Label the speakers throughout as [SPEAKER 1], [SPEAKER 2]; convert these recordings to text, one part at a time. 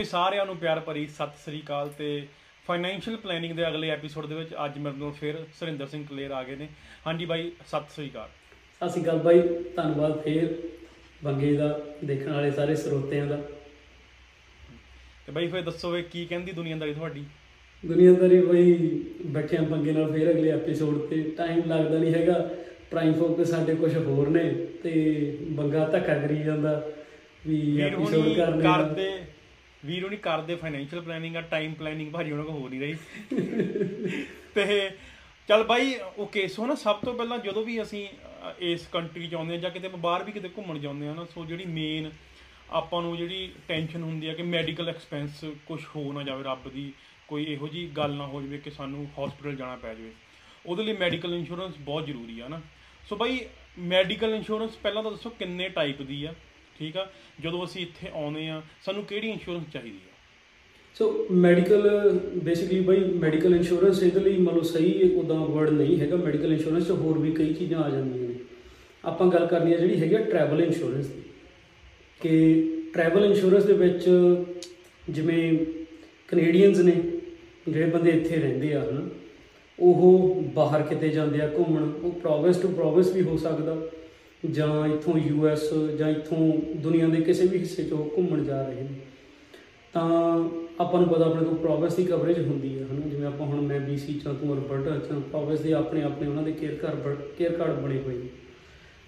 [SPEAKER 1] ਵੀ ਸਾਰਿਆਂ ਨੂੰ ਪਿਆਰ ਭਰੀ ਸਤਿ ਸ੍ਰੀ ਅਕਾਲ ਤੇ ਫਾਈਨੈਂਸ਼ੀਅਲ ਪਲੈਨਿੰਗ ਦੇ ਅਗਲੇ ਐਪੀਸੋਡ ਦੇ ਵਿੱਚ ਅੱਜ ਮੇਰੇ ਨਾਲ ਫਿਰ ਸੁਰਿੰਦਰ ਸਿੰਘ ਕਲੇਰ ਆ ਗਏ ਨੇ। ਹਾਂਜੀ ਬਾਈ ਸਤਿ ਸ੍ਰੀ ਅਕਾਲ।
[SPEAKER 2] ਸਤਿ ਸ਼੍ਰੀ ਅਕਾਲ ਬਾਈ ਧੰਨਵਾਦ ਫੇਰ ਬੰਗੇ ਦਾ ਦੇਖਣ ਵਾਲੇ ਸਾਰੇ ਸਰੋਤਿਆਂ ਦਾ।
[SPEAKER 1] ਤੇ ਬਾਈ ਫਿਰ ਦੱਸੋ ਵੀ ਕੀ ਕਹਿੰਦੀ ਦੁਨੀਆਦਾਰੀ ਤੁਹਾਡੀ?
[SPEAKER 2] ਦੁਨੀਆਦਾਰੀ ਬਈ ਬੈਠੇ ਆਂ ਬੰਗੇ ਨਾਲ ਫੇਰ ਅਗਲੇ ਐਪੀਸੋਡ ਤੇ। ਟਾਈਮ ਲੱਗਦਾ ਨਹੀਂ ਹੈਗਾ ਪ੍ਰਾਈਮ ਫੋਕਸ ਸਾਡੇ ਕੁਝ ਹੋਰ ਨੇ ਤੇ ਬੰਗਾ ਧੱਕਾ ਕਰੀ ਜਾਂਦਾ ਵੀ ਐਪੀਸੋਡ ਕਰਨੇ।
[SPEAKER 1] ਕਰਦੇ ਵੀਰ ਹੁਣੀ ਕਰਦੇ ਫਾਈਨੈਂਸ਼ੀਅਲ ਪਲੈਨਿੰਗ ਆ ਟਾਈਮ ਪਲੈਨਿੰਗ ਭਾਜੀ ਉਹਨਾਂ ਕੋਲ ਹੋ ਨਹੀਂ ਰਹੀ। ਤੇ ਚੱਲ ਬਾਈ ਓਕੇ ਸੋ ਨਾ ਸਭ ਤੋਂ ਪਹਿਲਾਂ ਜਦੋਂ ਵੀ ਅਸੀਂ ਅ, ਇਸ ਕੰਟਰੀ ਚ ਆਉਂਦੇ ਆ ਜਾਂ ਕਿਤੇ ਬਾਹਰ ਵੀ ਕਿਤੇ ਘੁੰਮਣ ਜਾਂਦੇ ਆ ਨਾ ਸੋ ਜਿਹੜੀ ਮੇਨ ਆਪਾਂ ਨੂੰ ਜਿਹੜੀ ਟੈਨਸ਼ਨ ਹੁੰਦੀ ਆ ਕਿ ਮੈਡੀਕਲ ਐਕਸਪੈਂਸ ਕੁਝ ਹੋ ਨਾ ਜਾਵੇ ਰੱਬ ਦੀ ਕੋਈ ਇਹੋ ਜੀ ਗੱਲ ਨਾ ਹੋ ਜਾਵੇ ਕਿ ਸਾਨੂੰ ਹਸਪੀਟਲ ਜਾਣਾ ਪੈ ਜਾਵੇ। ਉਹਦੇ ਲਈ ਮੈਡੀਕਲ ਇੰਸ਼ੋਰੈਂਸ ਬਹੁਤ ਜ਼ਰੂਰੀ ਆ ਨਾ। ਸੋ ਬਾਈ ਮੈਡੀਕਲ ਇੰਸ਼ੋਰੈਂਸ ਪਹਿਲਾਂ ਤਾਂ ਦੱਸੋ ਕਿੰਨੇ ਟਾਈਪ ਦੀ ਆ? ਠੀਕ ਆ? ਜਦੋਂ ਅਸੀਂ ਇੱਥੇ ਆਉਂਦੇ ਆ, ਸਾਨੂੰ ਕਿਹੜੀ ਇੰਸ਼ੋਰੈਂਸ ਚਾਹੀਦੀ ਆ?
[SPEAKER 2] ਸੋ ਮੈਡੀਕਲ ਬੇਸਿਕਲੀ ਬਈ ਮੈਡੀਕਲ ਇੰਸ਼ੋਰੈਂਸ ਇਹਦੇ ਲਈ ਮੰਨ ਲਓ ਸਹੀ ਉਦਾਂ ਵਰਡ ਨਹੀਂ ਹੈਗਾ ਮੈਡੀਕਲ ਇੰਸ਼ੋਰੈਂਸ 'ਚ ਹੋਰ ਵੀ ਕਈ ਚੀਜ਼ਾਂ ਆ ਜਾਂਦੀਆਂ ਨੇ। ਆਪਾਂ ਗੱਲ ਕਰਨੀ ਹੈ ਜਿਹੜੀ ਹੈਗੀ ਟਰੈਵਲ ਇੰਸ਼ੋਰੈਂਸ ਦੀ। ਕਿ ਟਰੈਵਲ ਇੰਸ਼ੋਰੈਂਸ ਦੇ ਵਿੱਚ ਜਿਵੇਂ ਕੈਨੇਡੀਅਨਸ ਨੇ, ਜਿਹੜੇ ਬੰਦੇ ਇੱਥੇ ਰਹਿੰਦੇ ਆ, ਹਨ, ਉਹ ਬਾਹਰ ਕਿਤੇ ਜਾਂਦੇ ਆ ਘੁੰਮਣ, ਉਹ ਪ੍ਰੋਵਿੰਸ ਟੂ ਪ੍ਰੋਵਿੰਸ ਵੀ ਹੋ ਸਕਦਾ। ਜਾਂ ਇੱਥੋਂ ਯੂ ਐਸ ਜਾਂ ਇੱਥੋਂ ਦੁਨੀਆ ਦੇ ਕਿਸੇ ਵੀ ਹਿੱਸੇ 'ਚ ਉਹ ਘੁੰਮਣ ਜਾ ਰਹੇ ਨੇ, ਤਾਂ ਆਪਾਂ ਨੂੰ ਪਤਾ ਆਪਣੇ ਕੋਲ ਪ੍ਰੋਵਿੰਸ ਦੀ ਕਵਰੇਜ ਹੁੰਦੀ ਹੈ ਹਨਾ? ਜਿਵੇਂ ਆਪਾਂ ਹੁਣ ਮੈਂ BC ਚਾਂ, ਤੂੰ ਅਲਬਰਟਾ ਚਾਂ ਪ੍ਰੋਵਿੰਸ ਦੇ ਆਪਣੇ ਆਪਣੇ ਉਹਨਾਂ ਦੇ ਕੇਅਰ ਘਰ ਕੇਅਰ ਕਾਰਡ ਬਣੇ ਹੋਏ ਨੇ।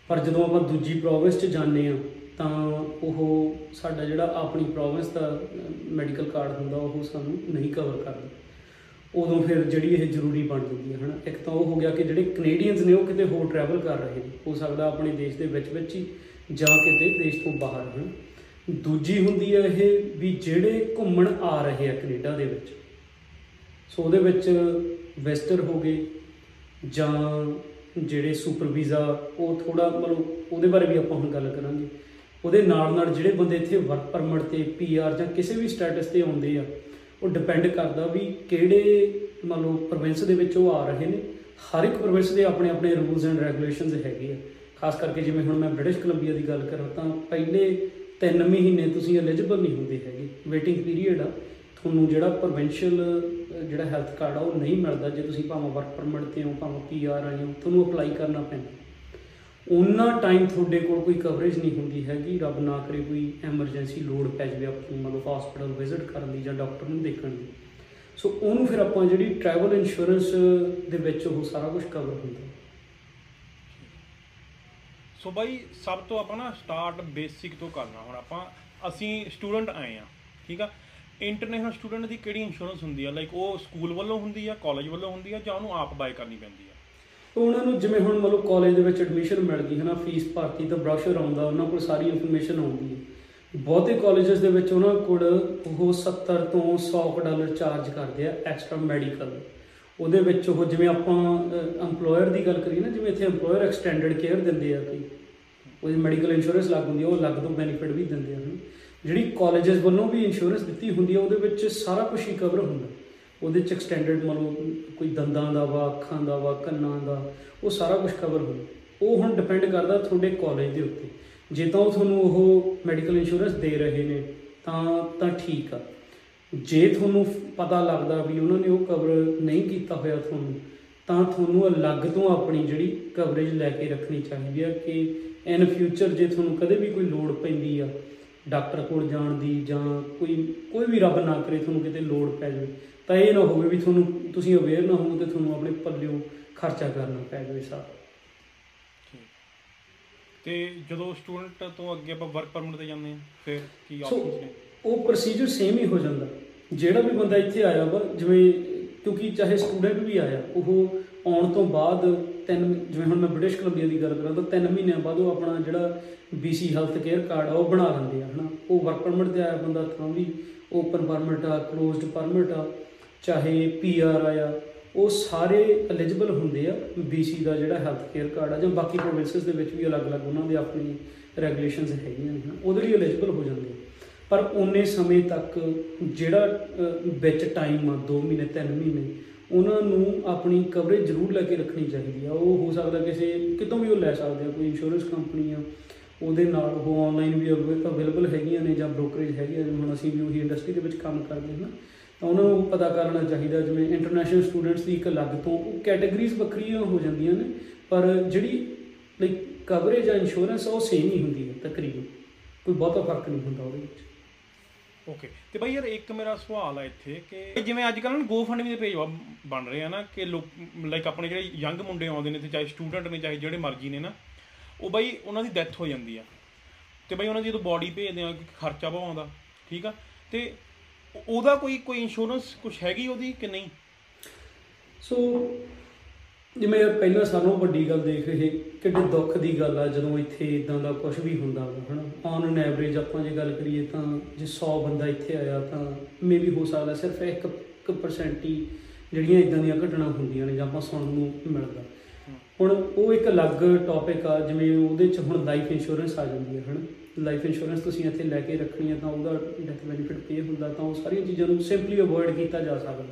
[SPEAKER 2] ਪਰ ਜਦੋਂ ਆਪਾਂ ਦੂਜੀ ਪ੍ਰੋਵਿੰਸ 'ਚ ਜਾਂਦੇ ਆ, ਤਾਂ ਉਹ ਸਾਡਾ ਜਿਹੜਾ ਆਪਣੀ ਪ੍ਰੋਵਿੰਸ ਦਾ ਮੈਡੀਕਲ ਕਾਰਡ ਹੁੰਦਾ, ਉਹ ਸਾਨੂੰ ਨਹੀਂ ਕਵਰ ਕਰਦਾ। ਉਦੋਂ ਫਿਰ ਜਿਹੜੀ ਇਹ ਜ਼ਰੂਰੀ ਬਣ ਜਾਂਦੀ ਹੈ, ਹਨਾ? ਇੱਕ ਤਾਂ ਉਹ ਹੋ ਗਿਆ ਕਿ ਜਿਹੜੇ ਕੈਨੇਡੀਅਨਸ ਨੇ ਉਹ ਕਿਤੇ ਹੋਰ ਟਰੈਵਲ ਕਰ ਰਹੇ ਨੇ। ਹੋ ਸਕਦਾ ਆਪਣੇ ਦੇਸ਼ ਦੇ ਵਿੱਚ ਵਿੱਚ ਹੀ ਜਾਂ ਕਿਤੇ ਦੇਸ਼ ਤੋਂ ਬਾਹਰ, ਹਨ? ਦੂਜੀ ਹੁੰਦੀ ਹੈ ਇਹ ਵੀ ਜਿਹੜੇ ਘੁੰਮਣ ਆ ਰਹੇ ਆ ਕੈਨੇਡਾ ਦੇ ਵਿੱਚ, ਸੋ ਉਹਦੇ ਵਿੱਚ ਵੈਸਟਰ ਹੋ ਗਏ ਜਾਂ ਜਿਹੜੇ ਸੁਪਰ ਵੀਜ਼ਾ, ਉਹ ਥੋੜਾ ਮਤਲਬ ਉਹਦੇ ਬਾਰੇ ਵੀ ਆਪਾਂ ਹੁਣ ਗੱਲ ਕਰਾਂਗੇ। ਉਹਦੇ ਨਾਲ ਨਾਲ ਜਿਹੜੇ ਬੰਦੇ ਇੱਥੇ ਵਰਕ ਪਰਮਿਟ ਤੇ ਪੀਆਰ ਜਾਂ ਕਿਸੇ ਵੀ ਸਟੇਟਸ ਤੇ ਆਉਂਦੇ ਆ ਉਹ ਡਿਪੈਂਡ ਕਰਦਾ ਵੀ ਕਿਹੜੇ, ਮੰਨ ਲਓ ਪ੍ਰੋਵਿੰਸ ਦੇ ਵਿੱਚ ਉਹ ਆ ਰਹੇ ਨੇ। ਹਰ ਇੱਕ ਪ੍ਰੋਵਿੰਸ ਦੇ ਆਪਣੇ ਆਪਣੇ ਰੂਲਸ ਐਂਡ ਰੈਗੂਲੇਸ਼ਨਸ ਹੈਗੇ ਆ। ਖਾਸ ਕਰਕੇ ਜਿਵੇਂ ਹੁਣ ਮੈਂ ਬ੍ਰਿਟਿਸ਼ ਕੋਲੰਬੀਆ ਦੀ ਗੱਲ ਕਰਾਂ ਤਾਂ ਪਹਿਲੇ 3 ਮਹੀਨੇ ਤੁਸੀਂ ਐਲੀਜੀਬਲ ਨਹੀਂ ਹੁੰਦੇ ਹੈਗੇ। ਵੇਟਿੰਗ ਪੀਰੀਅਡ ਆ। ਤੁਹਾਨੂੰ ਜਿਹੜਾ ਪ੍ਰੋਵਿੰਸ਼ੀਅਲ ਜਿਹੜਾ ਹੈਲਥ ਕਾਰਡ ਆ, ਉਹ ਨਹੀਂ ਮਿਲਦਾ ਜੇ ਤੁਸੀਂ ਭਾਵੇਂ ਵਰਕ ਪਰਮਿਟ ਤੇ ਹੋ, ਭਾਵੇਂ ਪੀਆਰ ਆਏ ਹੋ, ਤੁਹਾਨੂੰ ਅਪਲਾਈ ਕਰਨਾ ਪੈਂਦਾ। ਉਹਨਾਂ ਟਾਈਮ ਤੁਹਾਡੇ ਕੋਲ ਕੋਈ ਕਵਰੇਜ ਨਹੀਂ ਹੁੰਦੀ ਹੈਗੀ, ਰੱਬ ਨਾ ਕਰੇ ਕੋਈ ਐਮਰਜੈਂਸੀ ਲੋੜ ਪੈ ਜਾਵੇ ਆਪਣੀ ਮਤਲਬ ਹਸਪੀਟਲ ਵਿਜ਼ਿਟ ਕਰਨ ਦੀ ਜਾਂ ਡਾਕਟਰ ਨੂੰ ਦੇਖਣ ਦੀ। ਸੋ ਉਹਨੂੰ ਫਿਰ ਆਪਾਂ ਜਿਹੜੀ ਟਰੈਵਲ ਇੰਸ਼ੋਰੈਂਸ ਦੇ ਵਿੱਚ ਉਹ ਸਾਰਾ ਕੁਝ ਕਵਰ ਹੁੰਦਾ।
[SPEAKER 1] ਸੋ ਬਾਈ, ਸਭ ਤੋਂ ਆਪਾਂ ਨਾ ਸਟਾਰਟ ਬੇਸਿਕ ਤੋਂ ਕਰਨਾ। ਹੁਣ ਆਪਾਂ, ਅਸੀਂ ਸਟੂਡੈਂਟ ਆਏ ਆ ਠੀਕ ਆ? ਇੰਟਰਨੈਸ਼ਨਲ ਸਟੂਡੈਂਟ ਦੀ ਕਿਹੜੀ ਇੰਸ਼ੋਰੈਂਸ ਹੁੰਦੀ ਆ? ਲਾਈਕ ਉਹ ਸਕੂਲ ਵੱਲੋਂ ਹੁੰਦੀ ਆ ਕਾਲਜ ਵੱਲੋਂ ਹੁੰਦੀ ਆ, ਜਾਂ ਉਹਨੂੰ ਆਪ ਬਾਈ ਕਰਨੀ ਪੈਂਦੀ ਆ?
[SPEAKER 2] ਉਹਨਾਂ ਨੂੰ ਜਿਵੇਂ ਹੁਣ ਮਤਲਬ ਕਾਲਜ ਦੇ ਵਿੱਚ ਐਡਮਿਸ਼ਨ ਮਿਲ ਗਈ ਹੈ ਨਾ ਫੀਸ ਭਰਤੀ ਦਾ ਬ੍ਰੋਸ਼ਰ ਆਉਂਦਾ, ਉਹਨਾਂ ਕੋਲ ਸਾਰੀ ਇਨਫੋਰਮੇਸ਼ਨ ਆਉਂਦੀ ਹੈ। ਬਹੁਤੇ ਕਾਲਜਸ ਦੇ ਵਿੱਚ ਉਹਨਾਂ ਕੋਲ ਉਹ 70 ਤੋਂ 100 ਡਾਲਰ ਚਾਰਜ ਕਰਦੇ ਆ ਐਕਸਟਰਾ ਮੈਡੀਕਲ ਉਹਦੇ ਵਿੱਚ ਉਹ ਜਿਵੇਂ ਆਪਾਂ EMPLOYER ਦੀ ਗੱਲ ਕਰੀਏ ਨਾ, ਜਿਵੇਂ ਇੱਥੇ EMPLOYER ਐਕਸਟੈਂਡਡ ਕੇਅਰ ਦਿੰਦੇ ਆ ਕਿ ਉਹਦੀ ਮੈਡੀਕਲ ਇੰਸ਼ੋਰੈਂਸ ਲੱਗ ਹੁੰਦੀ ਆ, ਉਹ ਲੱਗ ਤੋਂ ਬੈਨੀਫਿਟ ਵੀ ਦਿੰਦੇ ਹਨ ਜਿਹੜੀ ਕਾਲਜਸ ਵੱਲੋਂ ਵੀ ਇੰਸ਼ੋਰੈਂਸ ਦਿੱਤੀ ਹੁੰਦੀ ਆ, ਉਹਦੇ ਵਿੱਚ ਸਾਰਾ ਕੁਝ ਹੀ ਕਵਰ ਹੁੰਦਾ। ਉਹਦੇ ਚ ਐਕਸਟੈਂਡਡ ਮਤਲਬ ਕੋਈ ਦੰਦਾਂ ਦਾ ਵਾ, ਅੱਖਾਂ ਦਾ ਵਾ, ਕੰਨਾਂ ਦਾ, ਉਹ ਸਾਰਾ ਕੁਝ ਕਵਰ ਹੁੰਦਾ ਉਹ ਹੁਣ ਡਿਪੈਂਡ ਕਰਦਾ ਤੁਹਾਡੇ ਕਾਲਜ ਦੇ ਉੱਤੇ। ਜੇ ਤਾਂ ਉਹ ਤੁਹਾਨੂੰ ਉਹ ਮੈਡੀਕਲ ਇੰਸ਼ੋਰੈਂਸ ਦੇ ਰਹੇ ਨੇ, ਤਾਂ ਤਾਂ ਠੀਕ ਆ। ਜੇ ਤੁਹਾਨੂੰ ਪਤਾ ਲੱਗਦਾ ਵੀ ਉਹਨਾਂ ਨੇ ਉਹ ਕਵਰ ਨਹੀਂ ਕੀਤਾ ਹੋਇਆ ਤੁਹਾਨੂੰ, ਤਾਂ ਤੁਹਾਨੂੰ ਅਲੱਗ ਤੋਂ ਆਪਣੀ ਜਿਹੜੀ ਕਵਰੇਜ ਲੈ ਕੇ ਰੱਖਣੀ ਚਾਹੀਦੀ ਆ ਕਿ ਇਨ ਫਿਊਚਰ ਜੇ ਤੁਹਾਨੂੰ ਕਦੇ ਵੀ ਕੋਈ ਲੋੜ ਪੈਂਦੀ ਆ ਡਾਕਟਰ ਕੋਲ ਜਾਣ ਦੀ ਜਾਂ ਕੋਈ ਕੋਈ ਵੀ ਰੱਬ ਨਾ ਕਰੇ ਤੁਹਾਨੂੰ ਕਿਤੇ ਲੋੜ ਪੈ ਜਾਵੇ ਤਾਂ ਇਹ ਨਾ ਹੋਵੇ ਵੀ ਤੁਹਾਨੂੰ ਤੁਸੀਂ ਅਵੇਅਰ ਨਾ ਹੋ ਤੇ ਤੁਹਾਨੂੰ ਆਪਣੇ ਪੱਲਿਓਂ ਖਰਚਾ ਕਰਨਾ ਪੈ ਜਾਵੇ ਸਾਰਾ।
[SPEAKER 1] ਤੇ ਜਦੋਂ ਸਟੂਡੈਂਟ ਤੋਂ ਅੱਗੇ ਆਪਾਂ ਵਰਕ ਪਰਮਿਟ ਤੇ ਜਾਂਦੇ ਆ ਫਿਰ ਕੀ ਆਪਸ਼ਨਸ ਨੇ?
[SPEAKER 2] ਉਹ ਪ੍ਰੋਸੀਜਰ ਸੇਮ ਹੀ ਹੋ ਜਾਂਦਾ। ਜਿਹੜਾ ਵੀ ਬੰਦਾ ਇੱਥੇ ਆਇਆ ਵਾ ਜਿਵੇਂ ਕਿਉਂਕਿ ਚਾਹੇ ਸਟੂਡੈਂਟ ਵੀ ਆਇਆ ਉਹ ਆਉਣ ਤੋਂ ਬਾਅਦ ਤਿੰਨ ਜਿਵੇਂ ਹੁਣ ਮੈਂ ਬ੍ਰਿਟਿਸ਼ ਕੋਲੰਬੀਆ ਦੀ ਗੱਲ ਕਰਾਂ ਤਾਂ ਤਿੰਨ ਮਹੀਨਿਆਂ ਬਾਅਦ ਉਹ ਆਪਣਾ ਜਿਹੜਾ BC ਹੈਲਥ ਕੇਅਰ ਕਾਰਡ ਆ ਉਹ ਬਣਾ ਲੈਂਦੇ ਆ ਹਨਾ? ਉਹ ਵਰਕ ਪਰਮਿਟ ਤੇ ਆਇਆ ਬੰਦਾ ਤਾਂ ਵੀ ਓਪਨ ਪਰਮਿਟ ਆ ਕਲੋਜ਼ਡ ਪਰਮਿਟ ਆ ਚਾਹੇ PR ਆ ਉਹ ਸਾਰੇ ਐਲੀਜੀਬਲ ਹੁੰਦੇ ਆ BC ਦਾ ਜਿਹੜਾ ਹੈਲਥ ਕੇਅਰ ਕਾਰਡ ਆ ਜਾਂ ਬਾਕੀ ਪ੍ਰੋਵਿੰਸਸ ਦੇ ਵਿੱਚ ਵੀ ਅਲੱਗ-ਅਲੱਗ ਉਹਨਾਂ ਦੇ ਆਪਣੀ ਰੈਗੂਲੇਸ਼ਨਸ ਹੈਗੀਆਂ ਨੇ ਹਨਾ? ਉਹਦੇ ਲਈ ਐਲੀਜੀਬਲ ਹੋ ਜਾਂਦੇ ਆ। ਪਰ ਉਨੇ ਸਮੇਂ ਤੱਕ ਜਿਹੜਾ ਅਹ, ਵਿੱਚ ਟਾਈਮ ਆ 2 ਮਹੀਨੇ 3 ਮਹੀਨੇ ਉਹਨਾਂ ਨੂੰ ਆਪਣੀ ਕਵਰੇਜ ਜ਼ਰੂਰ ਲੈ ਕੇ ਰੱਖਣੀ ਚਾਹੀਦੀ ਆ। ਉਹ ਹੋ ਸਕਦਾ ਕਿਸੇ, ਕਿਤੋਂ ਵੀ ਉਹ ਲੈ ਸਕਦੇ ਆ, ਕੋਈ ਇੰਸ਼ੋਰੈਂਸ ਕੰਪਨੀ ਆ, ਉਹਦੇ ਨਾਲ ਉਹ ਆਨਲਾਈਨ ਵੀ ਅਵੇਲੇਬਲ ਹੈਗੀਆਂ ਨੇ ਜਾਂ ਬ੍ਰੋਕਰੇਜ ਹੈਗੀ ਆ, ਜਿਵੇਂ ਹੁਣ ਅਸੀਂ ਵੀ ਉਹੀ ਇੰਡਸਟਰੀ ਦੇ ਵਿੱਚ ਕੰਮ ਕਰਦੇ ਹਾਂ ਨਾ ਤਾਂ ਉਹਨਾਂ ਨੂੰ ਪਤਾ ਕਰਨਾ ਚਾਹੀਦਾ, ਜਿਵੇਂ ਇੰਟਰਨੈਸ਼ਨਲ ਸਟੂਡੈਂਟਸ ਦੀ ਇੱਕ ਅਲੱਗ ਤੋਂ ਉਹ ਕੈਟਾਗਰੀਜ਼ ਵੱਖਰੀਆਂ ਹੋ ਜਾਂਦੀਆਂ ਨੇ, ਪਰ ਜਿਹੜੀ ਲਾਈਕ ਕਵਰੇਜ ਆ ਇੰਸ਼ੋਰੈਂਸ ਉਹ ਸੇਮ ਹੀ ਹੁੰਦੀ ਹੈ ਤਕਰੀਬਨ। ਕੋਈ ਬਹੁਤਾ ਫ਼ਰਕ ਨਹੀਂ ਹੁੰਦਾ ਉਹਦੇ ਵਿੱਚ।
[SPEAKER 1] ਓਕੇ ਤੇ ਬਾਈ ਯਾਰ ਇੱਕ ਮੇਰਾ ਸਵਾਲ ਆ ਇੱਥੇ ਕਿ ਜਿਵੇਂ ਅੱਜ ਕੱਲ੍ਹ ਨਾ GoFundMe ਦੇ ਪੇਜ ਬਣ ਰਹੇ ਆ ਨਾ ਕਿ ਲੋਕ ਲਾਈਕ ਆਪਣੇ ਜਿਹੜੇ ਯੰਗ ਮੁੰਡੇ ਆਉਂਦੇ ਨੇ ਤੇ ਚਾਹੇ ਸਟੂਡੈਂਟ ਨੇ, ਚਾਹੇ ਜਿਹੜੇ ਮਰਜ਼ੀ ਨੇ ਨਾ, ਉਹ ਬਾਈ ਉਹਨਾਂ ਦੀ ਡੈਥ ਹੋ ਜਾਂਦੀ ਆ। ਤੇ ਬਾਈ ਉਹਨਾਂ ਦੀ ਜਦੋਂ ਬਾਡੀ ਭੇਜਦੇ ਆ ਕਿ ਖਰਚਾ ਭਵਾਉਂਦਾ ਠੀਕ ਆ? ਤੇ ਉਹ- ਉਹਦਾ ਕੋਈ ਕੋਈ ਇੰਸ਼ੋਰੈਂਸ ਕੁਝ ਹੈਗੀ ਉਹਦੀ ਕਿ ਨਹੀਂ?
[SPEAKER 2] ਸੋ ਜਿਵੇਂ ਯਾਰ ਪਹਿਲਾਂ ਸਾਨੂੰ ਵੱਡੀ ਗੱਲ ਦੇਖ ਇਹ ਕਿੱਡੇ ਦੁੱਖ ਦੀ ਗੱਲ ਆ, ਜਦੋਂ ਇੱਥੇ ਇਦਾਂ ਦਾ ਕੁਝ ਵੀ ਹੁੰਦਾ ਵਾ, ਹਨਾ। ਔਨ ਐਨ ਐਵਰੇਜ ਆਪਾਂ ਜੇ ਗੱਲ ਕਰੀਏ ਤਾਂ ਜੇ 100 ਬੰਦਾ ਇੱਥੇ ਆਇਆ ਤਾਂ ਮੇਬੀ ਹੋ ਸਕਦਾ ਸਿਰਫ 1% ਹੀ ਜਿਹੜੀਆਂ ਇਦਾਂ ਦੀਆਂ ਘਟਨਾ ਹੁੰਦੀਆਂ ਨੇ ਜਾਂ ਆਪਾਂ ਸੁਣਨ ਨੂੰ ਮਿਲਦਾ। ਹੁਣ ਉਹ ਇੱਕ ਅਲੱਗ ਟੌਪਿਕ ਆ, ਜਿਵੇਂ ਉਹਦੇ ਚ ਹੁਣ ਲਾਈਫ ਇੰਸ਼ੋਰੈਂਸ ਆ ਜਾਂਦੀ ਹੈ ਹਨਾ। ਲਾਈਫ ਇੰਸ਼ੋਰੈਂਸ ਤੁਸੀਂ ਇੱਥੇ ਲੈ ਕੇ ਰੱਖਣੀ ਹੈ ਤਾਂ ਉਹਦਾ ਡੈਥ ਬੈਨੀਫਿਟ ਪੇ ਹੁੰਦਾ ਤਾਂ ਉਹ ਸਾਰੀਆਂ ਚੀਜ਼ਾਂ ਨੂੰ ਸਿੰਪਲੀ ਅਵੋਇਡ ਕੀਤਾ ਜਾ ਸਕਦਾ।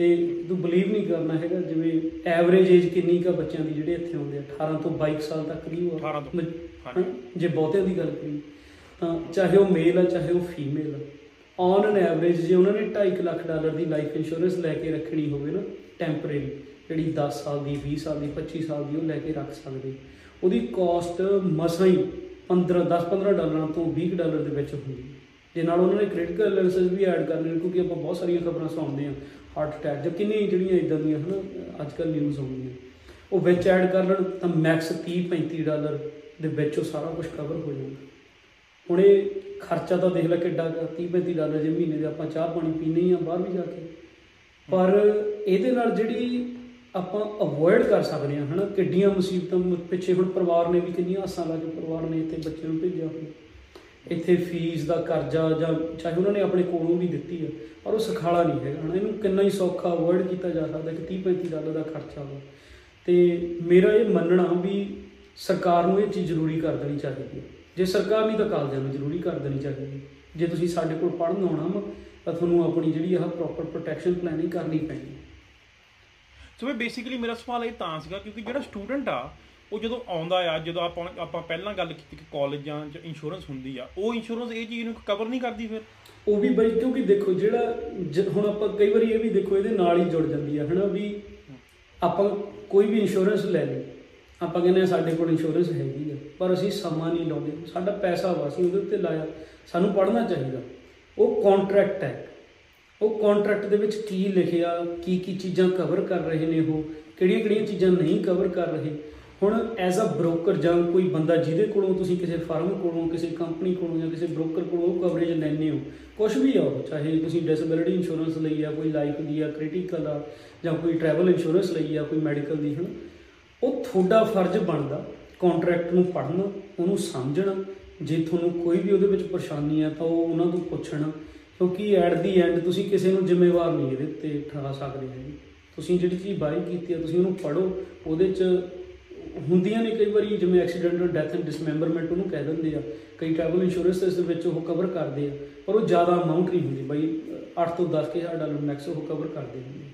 [SPEAKER 2] ਤੇ ਤੂੰ ਬਲੀਵ ਨਹੀਂ ਕਰਨਾ ਹੈਗਾ ਜਿਵੇਂ ਐਵਰੇਜ ਏਜ ਕਿੰਨੀ ਕਾ ਬੱਚਿਆਂ ਦੀ ਜਿਹੜੇ ਇੱਥੇ ਆਉਂਦੇ ਆ 18 ਤੋਂ 22 ਸਾਲ ਤੱਕ ਦੀ ਉਹ ਆ।
[SPEAKER 1] 18 ਤੋਂ, ਹਾਂਜੀ।
[SPEAKER 2] ਜੇ ਬਹੁਤਿਆਂ ਦੀ ਗੱਲ ਕਰੀ ਤਾਂ ਚਾਹੇ ਉਹ ਮੇਲ ਆ ਚਾਹੇ ਉਹ ਫੀਮੇਲ ਆ ਔਨ ਐਨ ਐਵਰੇਜ ਜੇ ਉਹਨਾਂ ਨੇ 2.5 ਲੱਖ ਡਾਲਰ ਦੀ ਲਾਈਫ ਇੰਸ਼ੋਰੈਂਸ ਲੈ ਕੇ ਰੱਖਣੀ ਹੋਵੇ ਨਾ ਟੈਂਪਰੇਰੀ ਜਿਹੜੀ 10 ਸਾਲ ਦੀ 20 ਸਾਲ ਦੀ 25 ਸਾਲ ਦੀ ਉਹ ਲੈ ਕੇ ਰੱਖ ਸਕਦੇ ਉਹਦੀ ਕਾਸਟ ਮਸਾਂ ਹੀ 15 10 15 ਡਾਲਰਾਂ ਤੋਂ 20 ਡਾਲਰ ਦੇ ਵਿੱਚ ਹੁੰਦੀ ਹੈ ਜੇ ਨਾਲ ਉਹਨਾਂ ਨੇ ਕ੍ਰਿਟੀਕਲ ਇਲਨੈਸਸ ਵੀ ਐਡ ਕਰਨੇ ਕਿਉਂਕਿ ਆਪਾਂ ਬਹੁਤ ਸਾਰੀਆਂ ਖਬਰਾਂ ਸੁਣਦੇ ਹਾਂ ਹਾਰਟ ਅਟੈਕ ਜਾਂ ਕਿੰਨੀਆਂ ਜਿਹੜੀਆਂ ਇਦਾਂ ਦੀਆਂ ਹਨ ਅੱਜ ਕੱਲ੍ਹ ਨਿਊਜ਼ ਆਉਂਦੀਆਂ ਉਹ ਵਿੱਚ ਐਡ ਕਰ ਲੈਣ ਤਾਂ ਮੈਕਸ 30 35 ਡਾਲਰ ਦੇ ਵਿੱਚ ਉਹ ਸਾਰਾ ਕੁਝ ਕਵਰ ਹੋ ਜਾਂਦਾ। ਹੁਣ ਇਹ ਖਰਚਾ ਤਾਂ ਦੇਖ ਲੈ ਕਿੱਡਾ ਕੁ, 30 35 ਡਾਲਰ ਜੇ ਮਹੀਨੇ ਦੇ ਆਪਾਂ ਚਾਹ ਪਾਣੀ ਪੀਨੇ ਹੀ ਆ ਬਾਹਰ ਵੀ ਜਾ ਕੇ। ਪਰ ਇਹਦੇ ਨਾਲ ਜਿਹੜੀ ਆਪਾਂ ਅਵੋਇਡ ਕਰ ਸਕਦੇ ਹਾਂ ਹਨਾ ਕਿੱਡੀਆਂ ਮੁਸੀਬਤਾਂ ਮ- ਪਿੱਛੇ ਹੁਣ ਪਰਿਵਾਰ ਨੇ ਵੀ ਕਿੰਨੀਆਂ ਆਸਾਂ ਲਾ ਕੇ ਪਰਿਵਾਰ ਨੇ ਇੱਥੇ ਬੱਚੇ ਨੂੰ ਭੇਜਿਆ ਹੋਇਆ। ਇੱਥੇ ਫੀਸ ਦਾ ਕਰਜ਼ਾ ਜਾਂ ਚਾਹੇ ਉਹਨਾਂ ਨੇ ਆਪਣੇ ਕੋਲੋਂ ਵੀ ਦਿੱਤੀ ਹੈ ਪਰ ਉਹ ਸਖਾਲਾ ਨਹੀਂ ਹੈਗਾ। ਹਨਾ, ਇਹਨੂੰ ਕਿੰਨਾ ਹੀ ਸੌਖਾ ਅਵੋਇਡ ਕੀਤਾ ਜਾ ਸਕਦਾ ਕਿ 30 35 ਡਾਲਰ ਦਾ ਖਰਚਾ ਵਾ। ਤੇ ਮੇਰਾ ਇਹ ਮੰਨਣਾ ਵੀ ਸਰਕਾਰ ਨੂੰ ਇਹ ਚੀਜ਼ ਜ਼ਰੂਰੀ ਕਰ ਦੇਣੀ ਚਾਹੀਦੀ ਹੈ ਜੇ ਸਰਕਾਰ ਨਹੀਂ ਤਾਂ ਕਾਲਜਾਂ ਨੂੰ ਜ਼ਰੂਰੀ ਕਰ ਦੇਣੀ ਚਾਹੀਦੀ ਹੈ ਜੇ ਤੁਸੀਂ ਸਾਡੇ ਕੋਲ ਪੜ੍ਹਨ ਆਉਣਾ ਵਾ, ਤਾਂ ਤੁਹਾਨੂੰ ਆਪਣੀ ਜਿਹੜੀ ਆਹ ਪ੍ਰੋਪਰ ਪ੍ਰੋਟੈਕਸ਼ਨ ਪਲੈਨਿੰਗ ਕਰਨੀ ਪੈਣੀ ਹੈ
[SPEAKER 1] ਸੋ ਇਹ ਬੇਸਿਕਲੀ ਮੇਰਾ ਸਵਾਲ ਇਹ ਤਾਂ ਸੀਗਾ ਕਿਉਂਕਿ ਜਿਹੜਾ ਸਟੂਡੈਂਟ ਆ ਉਹ ਜਦੋਂ ਆਉਂਦਾ ਆ, ਜਦੋਂ ਆਪਾਂ ਆਪਾਂ ਪਹਿਲਾਂ ਗੱਲ ਕੀਤੀ ਕਿ ਕਾਲਜਾਂ 'ਚ ਇੰਸ਼ੋਰੈਂਸ ਹੁੰਦੀ ਆ, ਉਹ ਇੰਸ਼ੋਰੈਂਸ ਇਹ ਚੀਜ਼ ਨੂੰ ਕਵਰ ਨਹੀਂ ਕਰਦੀ ਫਿਰ?
[SPEAKER 2] ਉਹ ਵੀ ਬਈ ਕਿਉਂਕਿ ਦੇਖੋ ਜਿਹੜਾ, ਜ- ਹੁਣ ਆਪਾਂ ਕਈ ਵਾਰੀ ਇਹ ਵੀ ਦੇਖੋ ਇਹਦੇ ਨਾਲ ਹੀ ਜੁੜ ਜਾਂਦੀ ਆ, ਹਨਾ ਵੀ ਆਪਾਂ ਕੋਈ ਵੀ ਇੰਸ਼ੋਰੈਂਸ ਲੈ ਲਈ, ਆਪਾਂ ਕਹਿੰਦੇ ਆ ਸਾਡੇ ਕੋਲ ਇੰਸ਼ੋਰੈਂਸ ਹੈਗੀ ਆ, ਪਰ ਅਸੀਂ ਸਮਾਂ ਨਹੀਂ ਲਾਉਂਦੇ, ਸਾਡਾ ਪੈਸਾ ਵਾ, ਅਸੀਂ ਉਹਦੇ ਉੱਤੇ ਲਾਇਆ, ਸਾਨੂੰ ਪੜ੍ਹਨਾ ਚਾਹੀਦਾ। ਉਹ ਕੰਟਰੈਕਟ ਹੈ, ਉਹ ਕੰਟਰੈਕਟ ਦੇ ਵਿੱਚ ਕੀ ਲਿਖਿਆ ਕੀ ਕੀ ਚੀਜ਼ਾਂ ਕਵਰ ਕਰ ਰਹੇ ਨੇ ਉਹ ਕਿਹੜੀਆਂ ਕਿਹੜੀਆਂ ਚੀਜ਼ਾਂ ਨਹੀਂ ਕਵਰ ਕਰ ਰਹੇ ਹੁਣ ਐਜ਼ ਅ ਬ੍ਰੋਕਰ ਜਾਂ ਕੋਈ ਬੰਦਾ ਜਿਹਦੇ ਕੋਲੋਂ ਤੁਸੀਂ ਕਿਸੇ ਫਰਮ ਕੋਲੋਂ, ਕਿਸੇ ਕੰਪਨੀ ਕੋਲੋਂ ਜਾਂ ਕਿਸੇ ਬ੍ਰੋਕਰ ਕੋਲੋਂ ਉਹ ਕਵਰੇਜ ਲੈਂਦੇ ਹੋ ਕੁਝ ਵੀ ਆ ਉਹ, ਚਾਹੇ ਤੁਸੀਂ ਡਿਸੇਬਿਲਿਟੀ ਇੰਸ਼ੋਰੈਂਸ ਲਈ ਆ, ਕੋਈ ਲਾਈਫ ਦੀ ਆ ਕ੍ਰਿਟੀਕਲ ਆ, ਜਾਂ ਕੋਈ ਟਰੈਵਲ ਇੰਸ਼ੋਰੈਂਸ ਲਈ ਆ, ਕੋਈ ਮੈਡੀਕਲ ਦੀ, ਹਨ? ਉਹ ਤੁਹਾਡਾ ਫਰਜ਼ ਬਣਦਾ ਕੰਟਰੈਕਟ ਨੂੰ ਪੜ੍ਹਨਾ, ਉਹਨੂੰ ਸਮਝਣਾ, ਜੇ ਤੁਹਾਨੂੰ ਕੋਈ ਵੀ ਉਹਦੇ ਵਿੱਚ ਪਰੇਸ਼ਾਨੀ ਆ ਤਾਂ ਉਹ ਉਹਨਾਂ ਤੋਂ ਪੁੱਛਣਾ, ਕਿਉਂਕਿ ਐਟ ਦੀ ਐਂਡ ਤੁਸੀਂ ਕਿਸੇ ਨੂੰ ਜ਼ਿੰਮੇਵਾਰ ਨਹੀਂ ਇਹਦੇ ਤੇ ਠਹਿਰਾ ਸਕਦੇ ਹੈਗੇ। ਤੁਸੀਂ ਜਿਹੜੀ ਚੀਜ਼ ਬਾਈ ਕੀਤੀ ਆ, ਤੁਸੀਂ ਉਹਨੂੰ ਪੜੋ ਉਹਦੇ ਚ ਹੁੰਦੀਆਂ ਨੇ ਕਈ ਵਾਰੀ ਜਿਵੇਂ ਐਕਸੀਡੈਂਟਲ ਡੈਥ ਐਂਡ ਡਿਸਮੈਂਬਰਮੈਂਟ ਉਹਨੂੰ ਕਹਿ ਦਿੰਦੇ ਆ। ਕਈ ਟਰੈਵਲ ਇੰਸ਼ੋਰੈਂਸ ਇਸ ਦੇ ਵਿੱਚ ਉਹ ਕਵਰ ਕਰਦੇ ਆ ਪਰ ਉਹ ਜ਼ਿਆਦਾ ਅਮਾਉਂਟ ਨਹੀਂ ਹੁੰਦੀ। ਬਾਈ 8 ਤੋਂ 10 ਹਜ਼ਾਰ ਡਾਲਰ ਮੈਕਸ ਉਹ ਕਵਰ ਕਰਦੇ ਹੁੰਦੇ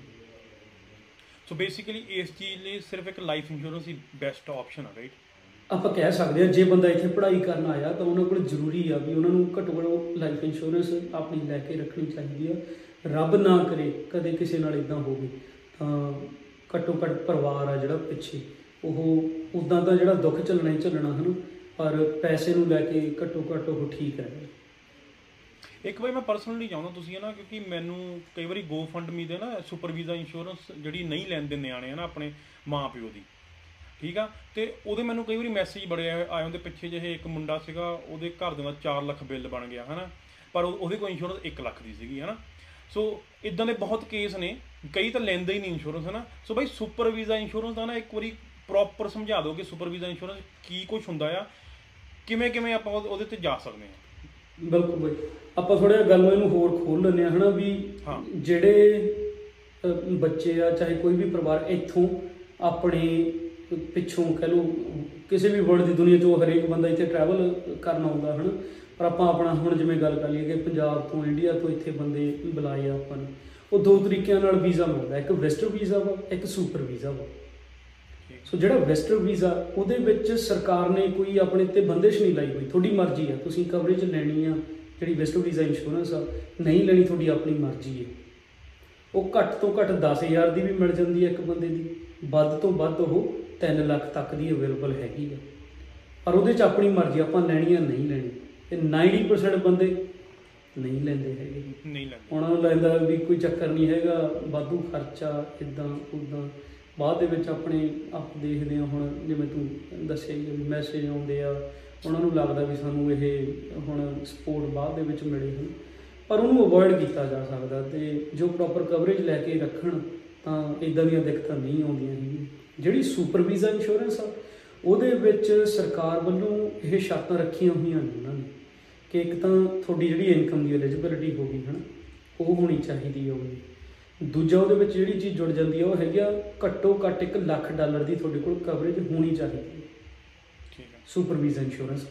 [SPEAKER 1] ਸੋ ਬੇਸਿਕਲੀ ਇਸ ਚੀਜ਼ ਲਈ ਸਿਰਫ ਇੱਕ ਲਾਈਫ ਇੰਸ਼ੋਰੈਂਸ ਹੀ ਬੈਸਟ ਆਪਸ਼ਨ ਆ ਰਾਈਟ
[SPEAKER 2] ਆਪਾਂ ਕਹਿ ਸਕਦੇ ਹਾਂ ਜੇ ਬੰਦਾ ਇੱਥੇ ਪੜ੍ਹਾਈ ਕਰਨ ਆਇਆ ਤਾਂ ਉਹਨਾਂ ਕੋਲ ਜ਼ਰੂਰੀ ਆ ਵੀ ਉਹਨਾਂ ਨੂੰ ਘੱਟੋ ਘੱਟ ਲਾਈਫ ਇੰਸ਼ੋਰੈਂਸ ਆਪਣੀ ਲੈ ਕੇ ਰੱਖਣੀ ਚਾਹੀਦੀ ਆ। ਰੱਬ ਨਾ ਕਰੇ ਕਦੇ ਕਿਸੇ ਨਾਲ ਇਦਾਂ ਹੋਵੇ ਤਾਂ ਘੱਟੋ ਘੱਟ ਪਰਿਵਾਰ ਆ ਜਿਹੜਾ ਪਿੱਛੇ। ਉਹ ਉਦਾਂ ਦਾ ਜਿਹੜਾ ਦੁੱਖ ਚੱਲਣਾ ਹੀ ਚੱਲਣਾ ਹਨ, ਪਰ ਪੈਸੇ ਨੂੰ ਲੈ ਕੇ ਘੱਟੋ ਘੱਟ ਉਹ ਠੀਕ ਰਹੇ
[SPEAKER 1] ਇੱਕ ਵਾਰ ਮੈਂ ਪਰਸਨਲੀ ਚਾਹੁੰਦਾ ਤੁਸੀਂ ਹੈ ਨਾ ਕਿਉਂਕਿ ਮੈਨੂੰ ਕਈ ਵਾਰੀ GoFundMe ਦੇ ਨਾ ਸੁਪਰ ਵੀਜ਼ਾ ਇੰਸ਼ੋਰੈਂਸ ਜਿਹੜੀ ਨਹੀਂ ਲੈਂਦੇ ਨਿਆਣੇ ਆ ਨਾ ਆਪਣੇ ਮਾਪਿਓ ਦੀ। ਠੀਕ ਆ? ਤੇ ਉਹਦੇ ਮੈਨੂੰ ਕਈ ਵਾਰੀ ਮੈਸੇਜ ਬੜੇ ਆਏ ਆਏ ਹੁੰਦੇ, ਪਿੱਛੇ ਜਿਹੇ ਇੱਕ ਮੁੰਡਾ ਸੀਗਾ, ਉਹਦੇ ਘਰ ਦੇ ਦਾ 4 ਲੱਖ ਬਿੱਲ ਬਣ ਗਿਆ ਹਨਾ। ਪਰ ਉਹ- ਉਹਦੇ ਕੋਲ ਇੰਸ਼ੋਰੈਂਸ 1 ਲੱਖ ਦੀ ਸੀਗੀ ਹਨਾ। ਸੋ ਇਦਾਂ ਦੇ ਬਹੁਤ ਕੇਸ ਨੇ, ਕਈ ਤਾਂ ਲੈਂਦੇ ਹੀ ਨਹੀਂ ਇੰਸ਼ੋਰੈਂਸ ਹਨਾ। ਸੋ ਬਾਈ ਸੁਪਰ ਵੀਜ਼ਾ ਇੰਸ਼ੋਰੈਂਸ ਦਾ ਨਾ ਇੱਕ ਵਾਰੀ ਪ੍ਰੋਪਰ ਸਮਝਾ ਦਿਓ ਕਿ ਸੁਪਰ ਵੀਜ਼ਾ ਇੰਸ਼ੋਰੈਂਸ ਕੀ ਕੁਝ ਹੁੰਦਾ ਆ ਕਿਵੇਂ ਕਿਵੇਂ ਆਪਾਂ ਉਹਦੇ ਤੇ ਜਾ ਸਕਦੇ ਹਾਂ।
[SPEAKER 2] ਬਿਲਕੁਲ ਬਾਈ। ਆਪਾਂ ਥੋੜਾ ਗੱਲ ਨੂੰ ਇਹਨੂੰ ਹੋਰ ਖੋਲ ਲੈਂਦੇ ਆ ਹਨਾ ਵੀ। ਜਿਹੜੇ ਬੱਚੇ ਆ ਚਾਹੇ ਕੋਈ ਵੀ ਪਰਿਵਾਰ ਇੱਥੋਂ ਆਪਣੇ ਪਿੱਛੋਂ ਕਹ ਲਓ ਕਿਸੇ ਵੀ ਵਰਲਡ ਦੀ ਦੁਨੀਆ 'ਚੋਂ ਹਰੇਕ ਬੰਦਾ ਇੱਥੇ ਟਰੈਵਲ ਕਰਨ ਆਉਂਦਾ ਹਨ। ਪਰ ਆਪਾਂ ਆਪਣਾ ਹੁਣ ਜਿਵੇਂ ਗੱਲ ਕਰ ਲਈਏ ਕਿ ਪੰਜਾਬ ਤੋਂ ਇੰਡੀਆ ਤੋਂ ਇੱਥੇ ਬੰਦੇ ਬੁਲਾਏ ਆ ਆਪਾਂ ਨੇ। ਉਹ ਦੋ ਤਰੀਕਿਆਂ ਨਾਲ ਵੀਜ਼ਾ ਮਿਲਦਾ ਇੱਕ ਵੈਸਟਰ ਵੀਜ਼ਾ ਵਾ ਇੱਕ ਸੁਪਰ ਵੀਜ਼ਾ ਵਾ। ਸੋ ਜਿਹੜਾ ਵੈਸਟਰ ਵੀਜ਼ਾ ਉਹਦੇ ਵਿੱਚ ਸਰਕਾਰ ਨੇ ਕੋਈ ਆਪਣੇ ਤੇ ਬੰਦਿਸ਼ ਨਹੀਂ ਲਾਈ ਹੋਈ। ਤੁਹਾਡੀ ਮਰਜ਼ੀ ਆ ਤੁਸੀਂ ਕਵਰੇਜ ਲੈਣੀ ਆ ਜਿਹੜੀ ਵੈਸਟਰ ਵੀਜ਼ਾ ਇੰਸ਼ੋਰੈਂਸ ਆ ਨਹੀਂ ਲੈਣੀ ਤੁਹਾਡੀ ਆਪਣੀ ਮਰਜ਼ੀ ਹੈ ਉਹ ਘੱਟ ਤੋਂ ਘੱਟ 10000 ਦੀ ਵੀ ਮਿਲ ਜਾਂਦੀ ਹੈ ਇੱਕ ਬੰਦੇ ਦੀ। ਵੱਧ ਤੋਂ ਵੱਧ ਉਹ 3 ਲੱਖ ਤੱਕ ਦੀ ਅਵੇਲੇਬਲ ਹੈਗੀ ਆ। ਪਰ ਉਹਦੇ 'ਚ ਆਪਣੀ ਮਰਜ਼ੀ ਆਪਾਂ ਲੈਣੀ ਆ ਨਹੀਂ ਲੈਣੀ। ਤੇ 90% ਬੰਦੇ ਨਹੀਂ ਲੈਂਦੇ ਹੈਗੇ।
[SPEAKER 1] ਨਹੀਂ ਲੱਗਦਾ
[SPEAKER 2] ਉਹਨਾਂ ਨੂੰ ਲੱਗਦਾ ਵੀ ਕੋਈ ਚੱਕਰ ਨਹੀਂ ਹੈਗਾ ਵਾਧੂ ਖਰਚਾ ਇਦਾਂ ਉਦਾਂ। ਬਾਅਦ ਦੇ ਵਿੱਚ ਆਪਣੇ ਆਪ ਦੇਖਦੇ ਆ ਹੁਣ ਜਿਵੇਂ ਤੂੰ ਦੱਸਿਆ ਹੀ ਵੀ ਮੈਸੇਜ ਆਉਂਦੇ ਆ, ਉਹਨਾਂ ਨੂੰ ਲੱਗਦਾ ਵੀ ਸਾਨੂੰ ਇਹ ਹੁਣ ਸਪੋਰਟ ਬਾਅਦ ਦੇ ਵਿੱਚ ਮਿਲੇ ਹਨ। ਪਰ ਉਹਨੂੰ ਅਵੋਇਡ ਕੀਤਾ ਜਾ ਸਕਦਾ ਤੇ ਜੋ ਪ੍ਰੋਪਰ ਕਵਰੇਜ ਲੈ ਕੇ ਰੱਖਣ ਤਾਂ ਇਦਾਂ ਦੀਆਂ ਦਿੱਕਤਾਂ ਨਹੀਂ ਆਉਂਦੀਆਂ ਹੈਗੀਆਂ। ਜਿਹੜੀ ਸੁਪਰ ਵੀਜ਼ਾ ਇੰਸ਼ੋਰੈਂਸ ਆ, ਉਹਦੇ ਵਿੱਚ ਸਰਕਾਰ ਵੱਲੋਂ ਇਹ ਸ਼ਰਤਾਂ ਰੱਖੀਆਂ ਹੋਈਆਂ ਨੇ ਉਹਨਾਂ ਨੇ ਕਿ ਇੱਕ ਤਾਂ ਤੁਹਾਡੀ ਜਿਹੜੀ ਇਨਕਮ ਦੀ ਐਲੀਜੀਬਿਲਿਟੀ ਹੋਗੀ ਹਨ, ਉਹ ਹੋਣੀ ਚਾਹੀਦੀ ਹੈ ਉਹ ਦੂਜਾ ਉਹਦੇ ਵਿੱਚ ਜਿਹੜੀ ਚੀਜ਼ ਜੁੜ ਜਾਂਦੀ ਹੈ ਉਹ ਹੈਗੀ ਆ ਘੱਟੋ ਘੱਟ 1 ਲੱਖ ਡਾਲਰ ਦੀ ਤੁਹਾਡੇ ਕੋਲ ਕਵਰੇਜ ਹੋਣੀ ਚਾਹੀਦੀ ਹੈ
[SPEAKER 1] ਠੀਕ ਹੈ
[SPEAKER 2] ਸੁਪਰ ਵੀਜ਼ਾ ਇੰਸ਼ੋਰੈਂਸ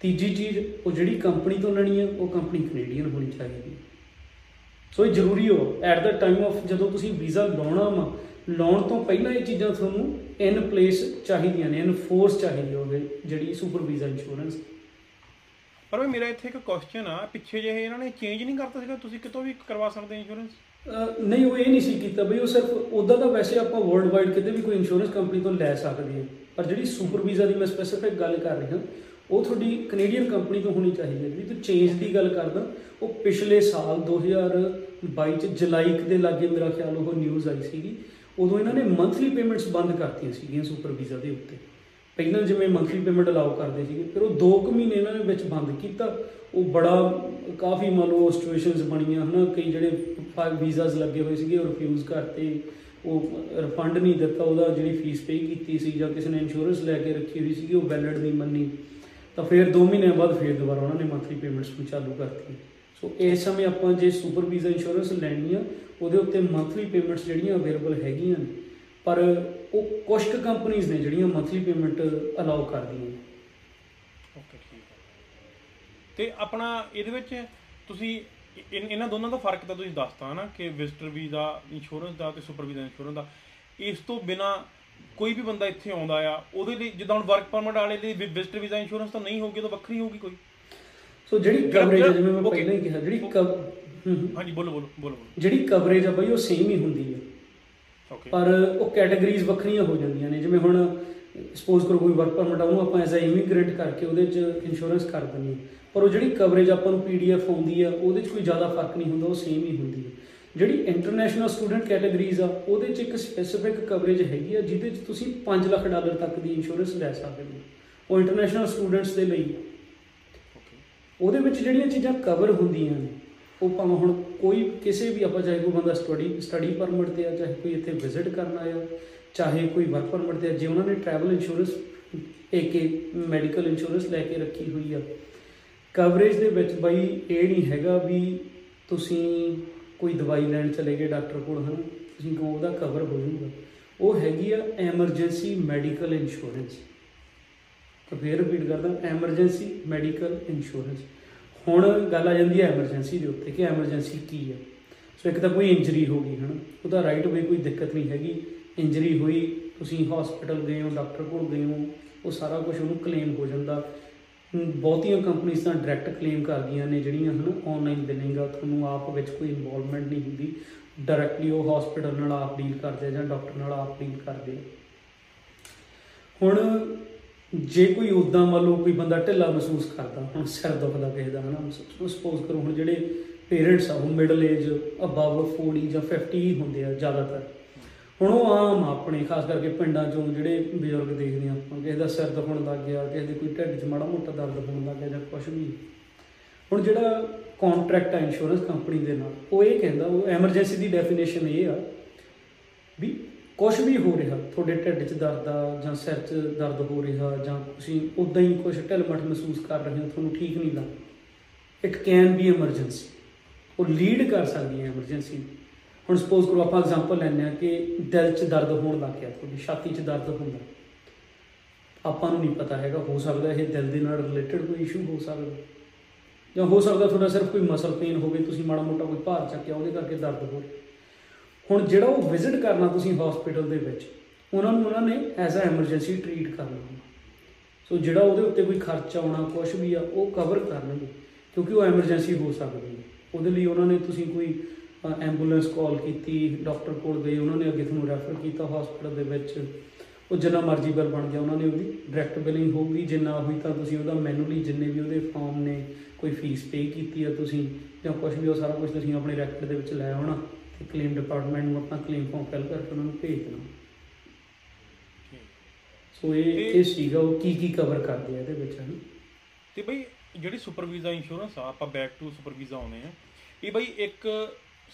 [SPEAKER 2] ਤੀਜੀ ਚੀਜ਼ ਉਹ ਜਿਹੜੀ ਕੰਪਨੀ ਤੋਂ ਲੈਣੀ ਹੈ ਉਹ ਕੰਪਨੀ ਕੈਨੇਡੀਅਨ ਹੋਣੀ ਚਾਹੀਦੀ ਹੈ ਸੋ ਇਹ ਜ਼ਰੂਰੀ ਹੋ ਐਟ ਦਾ ਟਾਈਮ ਆਫ ਜਦੋਂ ਤੁਸੀਂ ਵੀਜ਼ਾ ਲਾਉਣਾ ਵਾ ਲਾਉਣ ਤੋਂ ਪਹਿਲਾਂ ਇਹ ਚੀਜ਼ਾਂ ਤੁਹਾਨੂੰ ਇਨ ਪਲੇਸ ਚਾਹੀਦੀਆਂ ਨੇ ਇਨ ਫੋਰਸ ਚਾਹੀਦੀ ਹੋਵੇ ਜਿਹੜੀ ਸੁਪਰ ਵੀਜ਼ਾ ਇੰਸ਼ੋਰੈਂਸ
[SPEAKER 1] ਪਰ ਮੇਰਾ ਇੱਥੇ ਇੱਕ ਕੁਐਸਚਨ ਆ ਪਿੱਛੇ ਜਿਹੇ ਇਹਨਾਂ ਨੇ ਚੇਂਜ ਨਹੀਂ ਕਰਤਾ ਸੀਗਾ ਤੁਸੀਂ ਕਿਤੋਂ ਵੀ ਕਰਵਾ ਸਕਦੇ ਇੰਸ਼ੋਰੈਂਸ
[SPEAKER 2] ਨਹੀਂ, ਉਹ ਇਹ ਨਹੀਂ ਸੀ ਕੀਤਾ ਬਈ, ਉਹ ਸਿਰਫ ਉਦਾਂ ਦਾ ਵੈਸੇ ਆਪਾਂ ਵਰਲਡ ਵਾਈਡ ਕਿਤੇ ਵੀ ਕੋਈ ਇੰਸ਼ੋਰੈਂਸ ਕੰਪਨੀ ਤੋਂ ਲੈ ਸਕਦੇ ਹਾਂ, ਪਰ ਜਿਹੜੀ ਸੁਪਰ ਵੀਜ਼ਾ ਦੀ ਮੈਂ ਸਪੈਸੀਫਿਕ ਗੱਲ ਕਰ ਰਿਹਾ, ਉਹ ਤੁਹਾਡੀ ਕੈਨੇਡੀਅਨ ਕੰਪਨੀ ਤੋਂ ਹੋਣੀ ਚਾਹੀਦੀ ਹੈ। ਜਿਹੜੀ ਤੂੰ ਚੇਂਜ ਦੀ ਗੱਲ ਕਰਦਾ, ਉਹ ਪਿਛਲੇ ਸਾਲ 2022 ਚ ਜੁਲਾਈ ਕੁ ਦੇ ਲਾਗੇ ਮੇਰਾ ਖਿਆਲ ਉਹ ਨਿਊਜ਼ ਆਈ ਸੀਗੀ, ਉਦੋਂ ਇਹਨਾਂ ਨੇ ਮੰਥਲੀ ਪੇਮੈਂਟਸ ਬੰਦ ਕਰਤੀਆਂ ਸੀਗੀਆਂ ਸੁਪਰ ਵੀਜ਼ਾ ਦੇ ਉੱਤੇ। ਪਹਿਲਾਂ ਜਿਵੇਂ ਮੰਥਲੀ ਪੇਮੈਂਟ ਅਲਾਉ ਕਰਦੇ ਸੀਗੇ, ਫਿਰ ਉਹ 2 ਕੁ ਮਹੀਨੇ ਇਹਨਾਂ ਨੇ ਵਿੱਚ ਬੰਦ ਕੀਤਾ, ਉਹ ਬੜਾ ਕਾਫੀ ਮੰਨ ਲਓ ਸਿਚੁਏਸ਼ਨਸ ਬਣੀਆਂ, ਹਨਾ, ਕਈ ਜਿਹੜੇ ਵੀਜ਼ਾਸ ਲੱਗੇ ਹੋਏ ਸੀਗੇ ਉਹ ਰਿਫਿਊਜ਼ ਕਰਤੇ। ਉਹ ਰਿਫੰਡ ਨਹੀਂ ਦਿੱਤਾ, ਉਹਦਾ ਜਿਹੜੀ ਫੀਸ ਪੇ ਕੀਤੀ ਸੀ ਜਾਂ ਕਿਸੇ ਨੇ ਇੰਸ਼ੋਰੈਂਸ ਲੈ ਕੇ ਰੱਖੀ ਹੋਈ ਸੀਗੀ, ਉਹ ਵੈਲਿਡ ਨਹੀਂ ਮੰਨੀ। ਤਾਂ ਫਿਰ 2 ਮਹੀਨਿਆਂ ਬਾਅਦ ਫਿਰ ਦੁਬਾਰਾ ਉਹਨਾਂ ਨੇ ਮੰਥਲੀ ਪੇਮੈਂਟਸ ਨੂੰ ਚਾਲੂ ਕਰਤੀ। ਸੋ ਇਸ ਸਮੇਂ ਆਪਾਂ ਜੇ ਸੁਪਰ ਵੀਜ਼ਾ ਇੰਸ਼ੋਰੈਂਸ ਲੈਣੀ ਆ, ਉਹਦੇ ਉੱਤੇ ਮੰਥਲੀ ਪੇਮੈਂਟਸ ਜਿਹੜੀਆਂ ਅਵੇਲੇਬਲ ਹੈਗੀਆਂ ਨੇ, ਪਰ ਉਹ ਕੁਝ ਕੁ ਕੰਪਨੀਆਂ ਨੇ ਜਿਹੜੀਆਂ ਮੰਥਲੀ ਪੇਮੈਂਟ ਅਲਾਉ ਕਰਦੀਆਂ ਨੇ।
[SPEAKER 1] ਓਕੇ ਠੀਕ ਹੈ। ਤੇ ਆਪਣਾ ਇਹਦੇ ਵਿੱਚ ਤੁਸੀਂ ਇਨ- ਇਹਨਾਂ ਦੋਨਾਂ ਦਾ ਫ਼ਰਕ ਤਾਂ ਤੁਸੀਂ ਦੱਸਤਾ ਨਾ ਕਿ ਵਿਜ਼ਟਰ ਵੀਜ਼ਾ ਇੰਸ਼ੋਰੈਂਸ ਦਾ ਤੇ ਸੁਪਰ ਵੀਜ਼ਾ ਇੰਸ਼ੋਰੈਂਸ ਦਾ। ਇਸ ਤੋਂ ਬਿਨਾ ਕੋਈ ਵੀ ਬੰਦਾ ਇੱਥੇ ਆਉਂਦਾ ਆ ਉਹਦੇ ਲਈ ਜਿੱਦਾਂ ਹੁਣ ਵਰਕ ਪਰਮਿਟ ਵਾਲੇ ਲਈ ਵਿਜ਼ਟਰ ਵੀਜ਼ਾ ਇੰਸ਼ੋਰੈਂਸ ਤਾਂ ਨਹੀਂ ਹੋਊਗੀ ਤਾਂ ਵੱਖਰੀ ਹੋਊਗੀ ਕੋਈ।
[SPEAKER 2] ਸੋ ਜਿਹੜੀ ਕਵਰੇਜ ਜਿਵੇਂ ਮੈਂ. ਪਹਿਲਾਂ ਹੀ ਕਿਹਾ ਜਿਹੜੀ।
[SPEAKER 1] ਹਾਂਜੀ ਬੋਲੋ ਬੋਲੋ ਬੋਲੋ ਬੋਲੋ।
[SPEAKER 2] ਜਿਹੜੀ ਕਵਰੇਜ ਆ ਬਈ ਉਹ ਸੇਮ ਹੀ ਹੁੰਦੀ ਹੈ
[SPEAKER 1] ਓਕੇ
[SPEAKER 2] ਪਰ ਉਹ ਕੈਟਾਗਰੀਜ਼ ਵੱਖਰੀਆਂ ਹੋ ਜਾਂਦੀਆਂ ਨੇ ਜਿਵੇਂ ਹੁਣ ਸਪੋਜ਼ ਕਰੋ ਕੋਈ ਵਰਕ ਪਰਮਿਟ ਆ ਉਹਨੂੰ ਆਪਾਂ ਐਜ਼ ਅ ਇਮੀਗ੍ਰੈਂਟ ਕਰਕੇ ਉਹਦੇ 'ਚ ਇੰਸ਼ੋਰੈਂਸ ਕਰ ਦਿੰਦੇ ਪਰ ਉਹ ਜਿਹੜੀ ਕਵਰੇਜ ਆਪਾਂ ਨੂੰ ਪੀਡੀਐਫ ਆਉਂਦੀ ਆ, ਉਹਦੇ 'ਚ ਕੋਈ ਜ਼ਿਆਦਾ ਫ਼ਰਕ ਨਹੀਂ ਹੁੰਦਾ, ਉਹ ਸੇਮ ਹੀ ਹੁੰਦੀ ਹੈ ਜਿਹੜੀ ਇੰਟਰਨੈਸ਼ਨਲ ਸਟੂਡੈਂਟ ਕੈਟਾਗਰੀਜ਼ ਆ, ਉਹਦੇ 'ਚ ਇੱਕ ਸਪੈਸੀਫਿਕ ਕਵਰੇਜ ਹੈਗੀ ਆ, ਜਿਹਦੇ 'ਚ ਤੁਸੀਂ 5 ਲੱਖ ਡਾਲਰ ਤੱਕ ਦੀ ਇੰਸ਼ੋਰੈਂਸ ਲੈ ਸਕਦੇ ਹੋ ਉਹ ਇੰਟਰਨੈਸ਼ਨਲ ਸਟੂਡੈਂਟਸ ਦੇ ਲਈ ਹੈ।
[SPEAKER 1] ਓਕੇ
[SPEAKER 2] ਉਹਦੇ ਵਿੱਚ ਜਿਹੜੀਆਂ ਚੀਜ਼ਾਂ ਕਵਰ ਹੁੰਦੀਆਂ ਨੇ, ਉਹ ਭਾਵੇਂ ਹੁਣ ਕੋਈ ਕਿਸੇ ਵੀ, ਆਪਾਂ ਚਾਹੇ ਕੋਈ ਬੰਦਾ ਸਟੱਡੀ ਸਟੱਡੀ ਪਰਮਿਟ ਤੇ ਆ, ਚਾਹੇ ਕੋਈ ਇੱਥੇ ਵਿਜ਼ਿਟ ਕਰਨ ਆਇਆ, ਚਾਹੇ ਕੋਈ ਵਰਕ ਪਰਮਿਟ ਤੇ ਆ, ਜੇ ਉਹਨਾਂ ਨੇ ਟਰੈਵਲ ਇੰਸ਼ੋਰੈਂਸ ਏਕੇ ਮੈਡੀਕਲ ਇੰਸ਼ੋਰੈਂਸ ਲੈ ਕੇ ਰੱਖੀ ਹੋਈ ਆ ਕਵਰੇਜ ਦੇ ਵਿੱਚ ਬਈ ਇਹ ਨਹੀਂ ਹੈਗਾ ਵੀ ਤੁਸੀਂ ਕੋਈ ਦਵਾਈ ਲੈਣ ਚਲੇ ਗਏ ਡਾਕਟਰ ਕੋਲ, ਹਨ? ਤੁਸੀਂ ਕਹੋ ਉਹਦਾ ਕਵਰ ਹੋ ਜਾਊਗਾ? ਉਹ ਹੈਗੀ ਆ ਐਮਰਜੈਂਸੀ ਮੈਡੀਕਲ ਇੰਸ਼ੋਰੈਂਸ ਤਾਂ ਫਿਰ ਰਿਪੀਟ ਕਰਦਾ ਐਮਰਜੈਂਸੀ ਮੈਡੀਕਲ ਇੰਸ਼ੋਰੈਂਸ ਹੁਣ ਗੱਲ ਆ ਜਾਂਦੀ ਹੈ ਐਮਰਜੈਂਸੀ ਦੇ ਉੱਤੇ ਕਿ ਐਮਰਜੈਂਸੀ ਕੀ ਹੈ ਸੋ ਇੱਕ ਤਾਂ ਕੋਈ ਇੰਜਰੀ ਹੋ ਗਈ, ਹਨ? ਉਹਦਾ ਰਾਈਟ ਵੇ ਕੋਈ ਦਿੱਕਤ ਨਹੀਂ ਹੈਗੀ। ਇੰਜਰੀ ਹੋਈ, ਤੁਸੀਂ ਹਸਪੀਟਲ ਗਏ ਹੋ, ਡਾਕਟਰ ਕੋਲ ਗਏ ਹੋ, ਉਹ ਸਾਰਾ ਕੁਝ ਉਹਨੂੰ ਕਲੇਮ ਹੋ ਜਾਂਦਾ। ਹੁਣ ਬਹੁਤੀਆਂ ਕੰਪਨੀਆਂ ਤਾਂ ਡਾਇਰੈਕਟ ਕਲੇਮ ਕਰਦੀਆਂ ਨੇ ਜਿਹੜੀਆਂ ਹਨ ਆਨਲਾਈਨ ਬਿਲਿੰਗ ਆ, ਤੁਹਾਨੂੰ ਆਪ ਵਿੱਚ ਕੋਈ ਇਨਵੋਲਵਮੈਂਟ ਨਹੀਂ ਹੁੰਦੀ। ਡਾਇਰੈਕਟਲੀ ਉਹ ਹਸਪੀਟਲ ਨਾਲ ਆਪ ਡੀਲ ਕਰਦੇ ਆ ਜਾਂ ਡਾਕਟਰ ਨਾਲ ਆਪ ਡੀਲ ਕਰਦੇ ਆ। ਹੁਣ ਜੇ ਕੋਈ ਉਦਾਂ ਮੰਨ ਲਓ ਕੋਈ ਬੰਦਾ ਢਿੱਲਾ ਮਹਿਸੂਸ ਕਰਦਾ, ਹੁਣ ਸਿਰ ਦੁਖਦਾ ਕਿਸੇ ਦਾ ਹਨਾ ਸਪੋਜ਼ ਕਰੋ ਹੁਣ ਜਿਹੜੇ ਪੇਰੈਂਟਸ ਆ ਉਹ ਮਿਡਲ ਏਜ ਅਬਵ 40 ਜਾਂ 50 ਹੀ ਹੁੰਦੇ ਆ ਜ਼ਿਆਦਾਤਰ। ਹੁਣ ਉਹ ਆਮ ਆ ਆਪਣੇ, ਖਾਸ ਕਰਕੇ ਪਿੰਡਾਂ ਚੋਂ ਜਿਹੜੇ ਬਜ਼ੁਰਗ ਦੇਖਦੇ ਆ ਆਪਾਂ, ਕਿਸੇ ਦਾ ਸਿਰ ਦੁਖਣ ਲੱਗ ਗਿਆ, ਕਿਸੇ ਦੇ ਕੋਈ ਢਿੱਡ 'ਚ ਮਾੜਾ ਮੋਟਾ ਦਰਦ ਹੋਣ ਲੱਗ ਗਿਆ ਜਾਂ ਕੁਝ ਵੀ। ਹੁਣ ਜਿਹੜਾ ਕੰਟਰੈਕਟ ਆ ਇੰਸ਼ੋਰੈਂਸ ਕੰਪਨੀ ਦੇ ਨਾਲ, ਉਹ ਇਹ ਕਹਿੰਦਾ, ਉਹ ਐਮਰਜੈਂਸੀ ਦੀ ਡੈਫੀਨੇਸ਼ਨ ਇਹ ਆ ਵੀ ਕੁਝ ਵੀ ਹੋ ਰਿਹਾ, ਤੁਹਾਡੇ ਢਿੱਡ 'ਚ ਦਰਦ ਆ ਜਾਂ ਸਿਰ 'ਚ ਦਰਦ ਹੋ ਰਿਹਾ ਜਾਂ ਤੁਸੀਂ ਉਦਾਂ ਹੀ ਕੁਝ ਢਿੱਲ-ਮੱਠ ਮਹਿਸੂਸ ਕਰ ਰਹੇ ਹੋ, ਤੁਹਾਨੂੰ ਠੀਕ ਨਹੀਂ ਲੱਗਦਾ। ਇਟ ਕੈਨ ਬੀ ਐਮਰਜੈਂਸੀ ਉਹ ਲੀਡ ਕਰ ਸਕਦੀ ਹੈ ਐਮਰਜੈਂਸੀ ਹੁਣ ਸਪੋਜ਼ ਕਰੋ ਆਪਾਂ ਐਗਜ਼ਾਮਪਲ ਲੈਂਦੇ ਹਾਂ ਕਿ ਦਿਲ 'ਚ ਦਰਦ ਹੋਣ ਲੱਗ ਗਿਆ, ਤੁਹਾਡੀ ਛਾਤੀ 'ਚ ਦਰਦ ਹੁੰਦਾ। ਆਪਾਂ ਨੂੰ ਨਹੀਂ ਪਤਾ ਹੈਗਾ, ਹੋ ਸਕਦਾ ਇਹ ਦਿਲ ਦੇ ਨਾਲ ਰਿਲੇਟਡ ਕੋਈ ਇਸ਼ੂ ਹੋ ਸਕਦਾ। ਜਾਂ ਹੋ ਸਕਦਾ ਤੁਹਾਡਾ ਸਿਰਫ ਕੋਈ ਮਸਲ ਪੇਨ ਹੋਵੇ, ਤੁਸੀਂ ਮਾੜਾ ਮੋਟਾ ਕੋਈ ਭਾਰ ਚੱਕਿਆ, ਉਹਦੇ ਕਰਕੇ ਦਰਦ ਹੋ ਰਿਹਾ। ਹੁਣ ਜਿਹੜਾ ਉਹ ਵਿਜ਼ਿਟ ਕਰਨਾ ਤੁਸੀਂ ਹਸਪੀਟਲ ਦੇ ਵਿੱਚ, ਉਹਨਾਂ ਨੂੰ ਉਹਨਾਂ ਨੇ ਐਜ਼ ਅ ਐਮਰਜੈਂਸੀ ਟ੍ਰੀਟ ਕਰਨਾ ਸੋ ਜਿਹੜਾ ਉਹਦੇ ਉੱਤੇ ਕੋਈ ਖਰਚਾ ਆਉਣਾ ਕੁਝ ਵੀ ਆ, ਉਹ ਕਵਰ ਕਰਨਗੇ ਕਿਉਂਕਿ ਉਹ ਐਮਰਜੈਂਸੀ ਹੋ ਸਕਦੀ ਹੈ। ਉਹਦੇ ਲਈ ਉਹਨਾਂ ਨੇ ਤੁਸੀਂ ਕੋਈ ਐਂਬੂਲੈਂਸ ਕਾਲ ਕੀਤੀ ਡਾਕਟਰ ਕੋਲ ਗਏ ਉਹਨਾਂ ਨੇ ਅੱਗੇ ਤੁਹਾਨੂੰ ਰੈਫਰ ਕੀਤਾ ਹਸਪੀਟਲ ਦੇ ਵਿੱਚ। ਉਹ ਜਿੰਨਾ ਮਰਜ਼ੀ ਬਿੱਲ ਬਣ ਗਿਆ ਉਹਨਾਂ ਨੇ ਉਹਦੀ ਡਾਇਰੈਕਟ ਬਿਲਿੰਗ ਹੋਊਗੀ। ਜਿੰਨਾ ਹੋਈ ਤਾਂ ਤੁਸੀਂ ਉਹਦਾ ਮੈਨੂਅਲੀ ਜਿੰਨੇ ਵੀ ਉਹਦੇ ਫਾਰਮ ਨੇ ਕੋਈ ਫੀਸ ਪੇ ਕੀਤੀ ਆ ਤੁਸੀਂ ਜਾਂ ਕੁਝ ਵੀ ਉਹ ਸਾਰਾ ਕੁਝ ਤੁਸੀਂ ਆਪਣੇ ਰੈਕਟ ਦੇ ਵਿੱਚ ਲੈ ਆਉਣਾ ਤੇ ਕਲੇਮ ਡਿਪਾਰਟਮੈਂਟ ਨੂੰ ਆਪਣਾ ਕਲੇਮ ਫਾਰਮ ਫਿਲ ਕਰਕੇ ਉਹਨਾਂ ਨੂੰ ਭੇਜ ਦੇਣਾ। ਸੋ ਇਹ ਇਹ ਸੀਗਾ ਉਹ ਕੀ ਕੀ ਕਵਰ ਕਰਦੇ ਆ ਇਹਦੇ ਵਿੱਚ ਹਨ?
[SPEAKER 1] ਤੇ ਬਈ ਜਿਹੜੀ ਸੁਪਰ ਵੀਜ਼ਾ ਇੰਸ਼ੋਰੈਂਸ ਆ ਆਪਾਂ ਬੈਕ ਟੂ ਸੁਪਰ ਵੀਜ਼ਾ ਆਉਨੇ ਆ। ਇਹ ਬਈ ਇੱਕ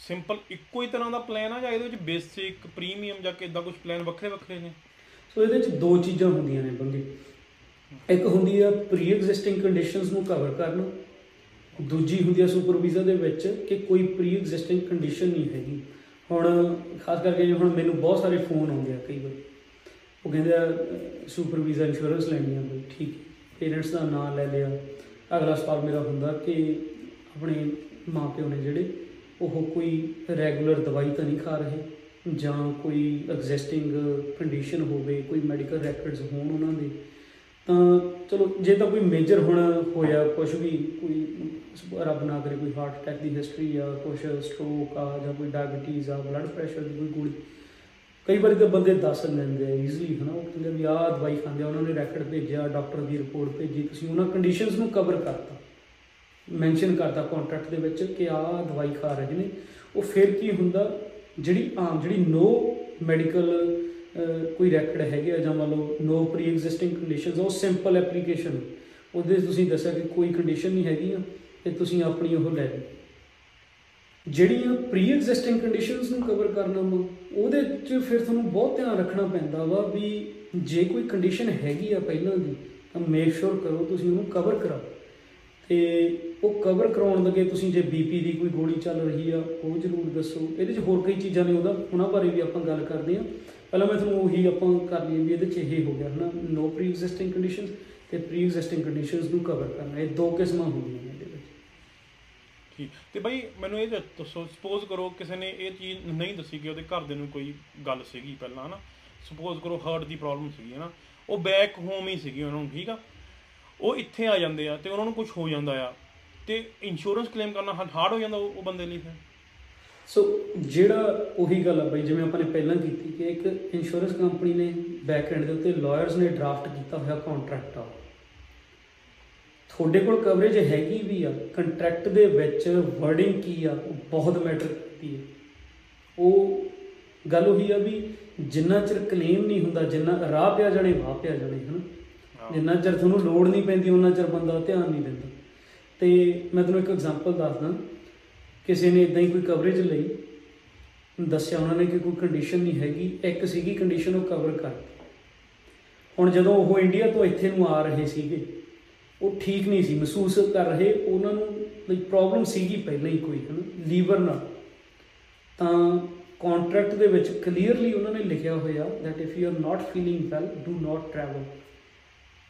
[SPEAKER 1] ਸਿੰਪਲ ਇੱਕੋ ਹੀ ਤਰ੍ਹਾਂ ਦਾ ਪਲਾਨ ਆ ਜਾਂ ਇਹਦੇ ਵਿੱਚ ਬੇਸਿਕ ਪ੍ਰੀਮੀਅਮ ਜਾਂ ਕਿਦਾਂ ਕੁਝ ਪਲਾਨ ਵੱਖਰੇ ਵੱਖਰੇ ਨੇ?
[SPEAKER 2] ਸੋ ਇਹਦੇ ਵਿੱਚ ਦੋ ਚੀਜ਼ਾਂ ਹੁੰਦੀਆਂ ਨੇ ਬੰਦੇ। ਇੱਕ ਹੁੰਦੀ ਆ ਪ੍ਰੀ ਐਗਜ਼ਿਸਟਿੰਗ ਕੰਡੀਸ਼ਨਸ ਨੂੰ ਕਵਰ ਕਰਨਾ। ਦੂਜੀ ਹੁੰਦੀ ਆ ਸੁਪਰ ਵੀਜ਼ਾ ਦੇ ਵਿੱਚ ਕਿ ਕੋਈ ਪ੍ਰੀ ਐਗਜ਼ਿਸਟਿੰਗ ਕੰਡੀਸ਼ਨ ਨਹੀਂ ਹੈਗੀ। ਹੁਣ ਖਾਸ ਕਰਕੇ ਜੇ ਹੁਣ ਮੈਨੂੰ ਬਹੁਤ ਸਾਰੇ ਫੋਨ ਆਉਂਦੇ ਆ ਕਈ ਵਾਰ। ਉਹ ਕਹਿੰਦੇ ਆ ਸੁਪਰ ਵੀਜ਼ਾ ਇੰਸ਼ੋਰੈਂਸ ਲੈਣੀ ਆ ਬਈ, ਠੀਕ ਪੇਰੈਂਟਸ ਦਾ ਨਾਮ ਲੈ ਲਿਆ। ਅਗਲਾ ਸਵਾਲ ਮੇਰਾ ਹੁੰਦਾ ਕਿ ਆਪਣੇ ਮਾਪਿਓ ਨੇ ਜਿਹੜੇ ਉਹ ਕੋਈ ਰੈਗੂਲਰ ਦਵਾਈ ਤਾਂ ਨਹੀਂ ਖਾ ਰਹੇ ਜਾਂ ਕੋਈ ਐਗਜ਼ਿਸਟਿੰਗ ਕੰਡੀਸ਼ਨ ਹੋਵੇ, ਕੋਈ ਮੈਡੀਕਲ ਰੈਕੋਰਡਸ ਹੋਣ ਉਹਨਾਂ ਦੇ, ਤਾਂ ਚਲੋ ਜੇ ਤਾਂ ਕੋਈ ਮੇਜਰ ਹੁਣ ਹੋਇਆ ਕੁਝ ਵੀ ਕੋਈ ਰੱਬ ਨਾ ਕਰੇ, ਕੋਈ ਹਾਰਟ ਅਟੈਕ ਦੀ ਹਿਸਟਰੀ ਆ ਕੁਝ ਸਟ੍ਰੋਕ ਆ ਜਾਂ ਕੋਈ ਡਾਇਬੀਟੀਜ਼ ਆ ਬਲੱਡ ਪ੍ਰੈਸ਼ਰ ਦੀ ਕੋਈ ਗੋਲੀ, ਕਈ ਵਾਰੀ ਤਾਂ ਬੰਦੇ ਦੱਸ ਦਿੰਦੇ ਆ ਈਜ਼ੀਲੀ ਹਨਾ, ਉਹ ਕਹਿੰਦੇ ਵੀ ਆਹ ਦਵਾਈ ਖਾਂਦੇ ਆ, ਉਹਨਾਂ ਨੇ ਰੈਕਟ ਭੇਜਿਆ ਡਾਕਟਰ ਦੀ ਰਿਪੋਰਟ ਭੇਜੀ, ਤੁਸੀਂ ਉਹਨਾਂ ਕੰਡੀਸ਼ਨਸ ਨੂੰ ਕਵਰ ਕਰਤਾ। ਮੈਂਸ਼ਨ ਕਰਤਾ ਕੰਟਰੈਕਟ ਦੇ ਵਿੱਚ ਕਿ ਆਹ ਦਵਾਈ ਖਾ ਰਹੇ ਨੇ। ਉਹ ਫਿਰ ਕੀ ਹੁੰਦਾ, ਜਿਹੜੀ ਆਮ, ਜਿਹੜੀ ਨੋ ਮੈਡੀਕਲ ਕੋਈ ਰੈਕਡ ਹੈਗੇ ਆ ਜਾਂ ਮੰਨ ਲਓ ਨੋ ਪ੍ਰੀ ਐਗਜ਼ਿਸਟਿੰਗ ਕੰਡੀਸ਼ਨਸ ਉਹ ਸਿੰਪਲ ਐਪਲੀਕੇਸ਼ਨ ਉਹਦੇ 'ਚ ਤੁਸੀਂ ਦੱਸਿਆ ਕਿ ਕੋਈ ਕੰਡੀਸ਼ਨ ਨਹੀਂ ਹੈਗੀ ਆ, ਤੇ ਤੁਸੀਂ ਆਪਣੀ ਉਹ ਲੈ ਲਓ। ਜਿਹੜੀਆਂ ਪ੍ਰੀ ਐਗਜ਼ਿਸਟਿੰਗ ਕੰਡੀਸ਼ਨਸ ਨੂੰ ਕਵਰ ਕਰਨਾ ਵਾ, ਉਹਦੇ 'ਚ ਫਿਰ ਤੁਹਾਨੂੰ ਬਹੁਤ ਧਿਆਨ ਰੱਖਣਾ ਪੈਂਦਾ ਵਾ ਵੀ ਜੇ ਕੋਈ ਕੰਡੀਸ਼ਨ ਹੈਗੀ ਆ ਪਹਿਲਾਂ ਦੀ, ਤਾਂ ਮੇਕ ਸ਼ੋਰ ਕਰੋ ਤੁਸੀਂ ਉਹਨੂੰ ਕਵਰ ਕਰਾਓ। ਤੇ ਉਹ ਕਵਰ ਕਰਾਉਣ ਲੱਗੇ ਤੁਸੀਂ ਜੇ ਬੀਪੀ ਦੀ ਕੋਈ ਗੋਲੀ ਚੱਲ ਰਹੀ ਆ, ਉਹ ਜ਼ਰੂਰ ਦੱਸੋ। ਇਹਦੇ 'ਚ ਹੋਰ ਕਈ ਚੀਜ਼ਾਂ ਨੇ, ਉਹਦਾ ਉਹਨਾਂ ਬਾਰੇ ਵੀ ਆਪਾਂ ਗੱਲ ਕਰਦੇ ਆ ਪਹਿਲਾਂ ਮੈਂ ਤੁਹਾਨੂੰ ਉਹੀ ਆਪਾਂ ਕਰ ਲਈਏ ਵੀ ਇਹਦੇ 'ਚ ਇਹ ਹੋ ਗਿਆ, ਹਨਾ? ਨੋ ਪ੍ਰੀ ਐਗਜ਼ਿਸਟਿੰਗ ਕੰਡੀਸ਼ਨਸ ਤੇ ਪ੍ਰੀ ਐਗਜ਼ਿਸਟਿੰਗ ਕੰਡੀਸ਼ਨਸ ਨੂੰ ਕਵਰ ਕਰਨਾ, ਇਹ ਦੋ ਕਿਸਮਾਂ ਹੁੰਦੀਆਂ ਨੇ ਇਹਦੇ ਵਿੱਚ।
[SPEAKER 1] ਠੀਕ। ਤੇ ਬਈ, ਮੈਨੂੰ ਇਹ ਦੱਸੋ ਸਪੋਜ਼ ਕਰੋ ਕਿਸੇ ਨੇ ਇਹ ਚੀਜ਼ ਨਹੀਂ ਦੱਸੀ ਕਿ ਉਹਦੇ ਘਰ ਦੇ ਨੂੰ ਕੋਈ ਗੱਲ ਸੀਗੀ ਪਹਿਲਾਂ, ਹਨਾ? ਸਪੋਜ਼ ਕਰੋ ਹਾਰਟ ਦੀ ਪ੍ਰੋਬਲਮ ਸੀਗੀ, ਹਨਾ? ਉਹ ਬੈਕ ਹੋਮ ਹੀ ਸੀਗੀ ਉਹਨਾਂ ਨੂੰ, ਠੀਕ ਆ? ਉਹ ਇੱਥੇ ਆ ਜਾਂਦੇ ਆ ਤੇ ਉਹਨਾਂ ਨੂੰ ਕੁਝ ਹੋ ਜਾਂਦਾ ਆ ਤੇ ਇੰਸ਼ੋਰੈਂਸ ਕਲੇਮ ਕਰਨਾ ਹਾਰਡ ਹੋ ਜਾਂਦਾ ਉਹ ਉਹ ਬੰਦੇ ਲਈ ਫਿਰ।
[SPEAKER 2] ਸੋ ਜਿਹੜਾ ਉਹੀ ਗੱਲ ਆ ਬਈ, ਜਿਵੇਂ ਆਪਾਂ ਨੇ ਪਹਿਲਾਂ ਕੀਤੀ ਕਿ ਇੱਕ ਇੰਸ਼ੋਰੈਂਸ ਕੰਪਨੀ ਨੇ ਬੈਕ ਐਂਡ ਦੇ ਉੱਤੇ ਲਾਇਰਸ ਨੇ ਡਰਾਫਟ ਕੀਤਾ ਹੋਇਆ ਕੰਟਰੈਕਟ ਆ। ਤੁਹਾਡੇ ਕੋਲ ਕਵਰੇਜ ਹੈਗੀ ਵੀ ਆ ਕੰਟਰੈਕਟ ਦੇ ਵਿੱਚ ਵਰਡਿੰਗ ਕੀ ਆ ਉਹ ਬਹੁਤ ਮੈਟਰ ਕਰਦੀ ਹੈ ਉਹ ਗੱਲ ਉਹੀ ਆ ਵੀ ਜਿੰਨਾ ਚਿਰ ਕਲੇਮ ਨਹੀਂ ਹੁੰਦਾ, ਜਿੰਨਾ ਰਾਹ ਪਿਆ ਜਾਣੇ, ਵਾਹ ਪਿਆ ਜਾਣੇ, ਹਨਾ? ਜਿੰਨਾ ਚਿਰ ਤੁਹਾਨੂੰ ਲੋੜ ਨਹੀਂ ਪੈਂਦੀ ਉਹਨਾਂ ਚਿਰ ਬੰਦਾ ਧਿਆਨ ਨਹੀਂ ਦਿੰਦਾ। ਤੇ ਮੈਂ ਤੁਹਾਨੂੰ ਇੱਕ ਐਗਜ਼ਾਮਪਲ ਦੱਸਦਾ। ਕਿਸੇ ਨੇ ਇਦਾਂ ਹੀ ਕੋਈ ਕਵਰੇਜ ਲਈ। ਦੱਸਿਆ ਉਹਨਾਂ ਨੇ ਕਿ ਕੋਈ ਕੰਡੀਸ਼ਨ ਨਹੀਂ ਹੈਗੀ। ਇੱਕ ਸੀਗੀ ਕੰਡੀਸ਼ਨ ਉਹ ਕਵਰ ਕਰ ਹੁਣ ਜਦੋਂ ਉਹ ਇੰਡੀਆ ਤੋਂ ਇੱਥੇ ਨੂੰ ਆ ਰਹੇ ਸੀਗੇ, ਉਹ ਠੀਕ ਨਹੀਂ ਸੀ, ਮਹਿਸੂਸ ਕਰ ਰਹੇ ਉਹਨਾਂ ਨੂੰ ਲਾਈਕ ਪ੍ਰੋਬਲਮ ਸੀਗੀ ਪਹਿਲਾਂ ਹੀ ਕੋਈ, ਹਨ, ਲੀਵਰ ਨਾਲ। ਤਾਂ ਕੰਟਰੈਕਟ ਦੇ ਵਿੱਚ ਕਲੀਅਰਲੀ ਉਹਨਾਂ ਨੇ ਲਿਖਿਆ ਹੋਇਆ that if you are not feeling well, do not travel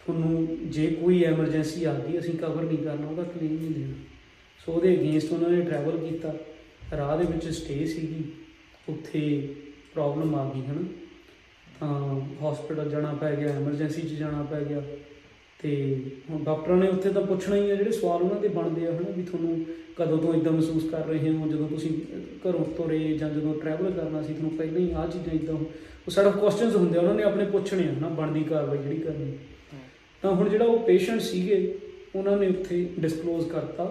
[SPEAKER 2] ਤੁਹਾਨੂੰ ਜੇ ਕੋਈ ਐਮਰਜੈਂਸੀ ਆ ਗਈ ਅਸੀਂ ਕਵਰ ਨਹੀਂ ਕਰਨਾ, ਉਹਦਾ ਕਲੇਮ ਨਹੀਂ ਦੇਣਾ। ਸੋ ਉਹਦੇ ਅਗੇਂਸਟ ਉਹਨਾਂ ਨੇ ਟਰੈਵਲ ਕੀਤਾ। ਰਾਹ ਦੇ ਵਿੱਚ ਸਟੇ ਸੀਗੀ। ਉੱਥੇ ਪ੍ਰੋਬਲਮ ਆ ਗਈ, ਹਨ। ਤਾਂ ਹਸਪੀਟਲ ਜਾਣਾ ਪੈ ਗਿਆ ਐਮਰਜੈਂਸੀ 'ਚ ਜਾਣਾ ਪੈ ਗਿਆ। ਤੇ ਹੁਣ ਡਾਕਟਰਾਂ ਨੇ ਉੱਥੇ ਤਾਂ ਪੁੱਛਣਾ ਹੀ ਆ, ਜਿਹੜੇ ਸਵਾਲ ਉਹਨਾਂ ਦੇ ਬਣਦੇ ਆ, ਹਨਾ, ਵੀ ਤੁਹਾਨੂੰ ਕਦੋਂ ਤੋਂ ਇਦਾਂ ਮਹਿਸੂਸ ਕਰ ਰਹੇ ਹੋ, ਜਦੋਂ ਤੁਸੀਂ ਘਰੋਂ ਤੁਰੇ ਜਾਂ ਜਦੋਂ ਟਰੈਵਲ ਕਰਨਾ ਸੀ, ਤੁਹਾਨੂੰ ਪਹਿਲਾਂ ਹੀ ਆਹ ਚੀਜ਼ਾਂ ਇਦਾਂ ਉਹ ਸਾਡਾ ਕੁਐਸਚਨਸ ਹੁੰਦੇ ਆ, ਉਹਨਾਂ ਨੇ ਆਪਣੇ ਪੁੱਛਣੇ ਆ, ਹਨਾ, ਬਣਦੀ ਕਾਰਵਾਈ ਜਿਹੜੀ ਕਰਨੀ। ਤਾਂ ਹੁਣ ਜਿਹੜਾ ਉਹ ਪੇਸ਼ੈਂਟ ਸੀਗੇ, ਉਹਨਾਂ ਨੇ ਉੱਥੇ ਡਿਸਕਲੋਜ਼ ਕਰਤਾ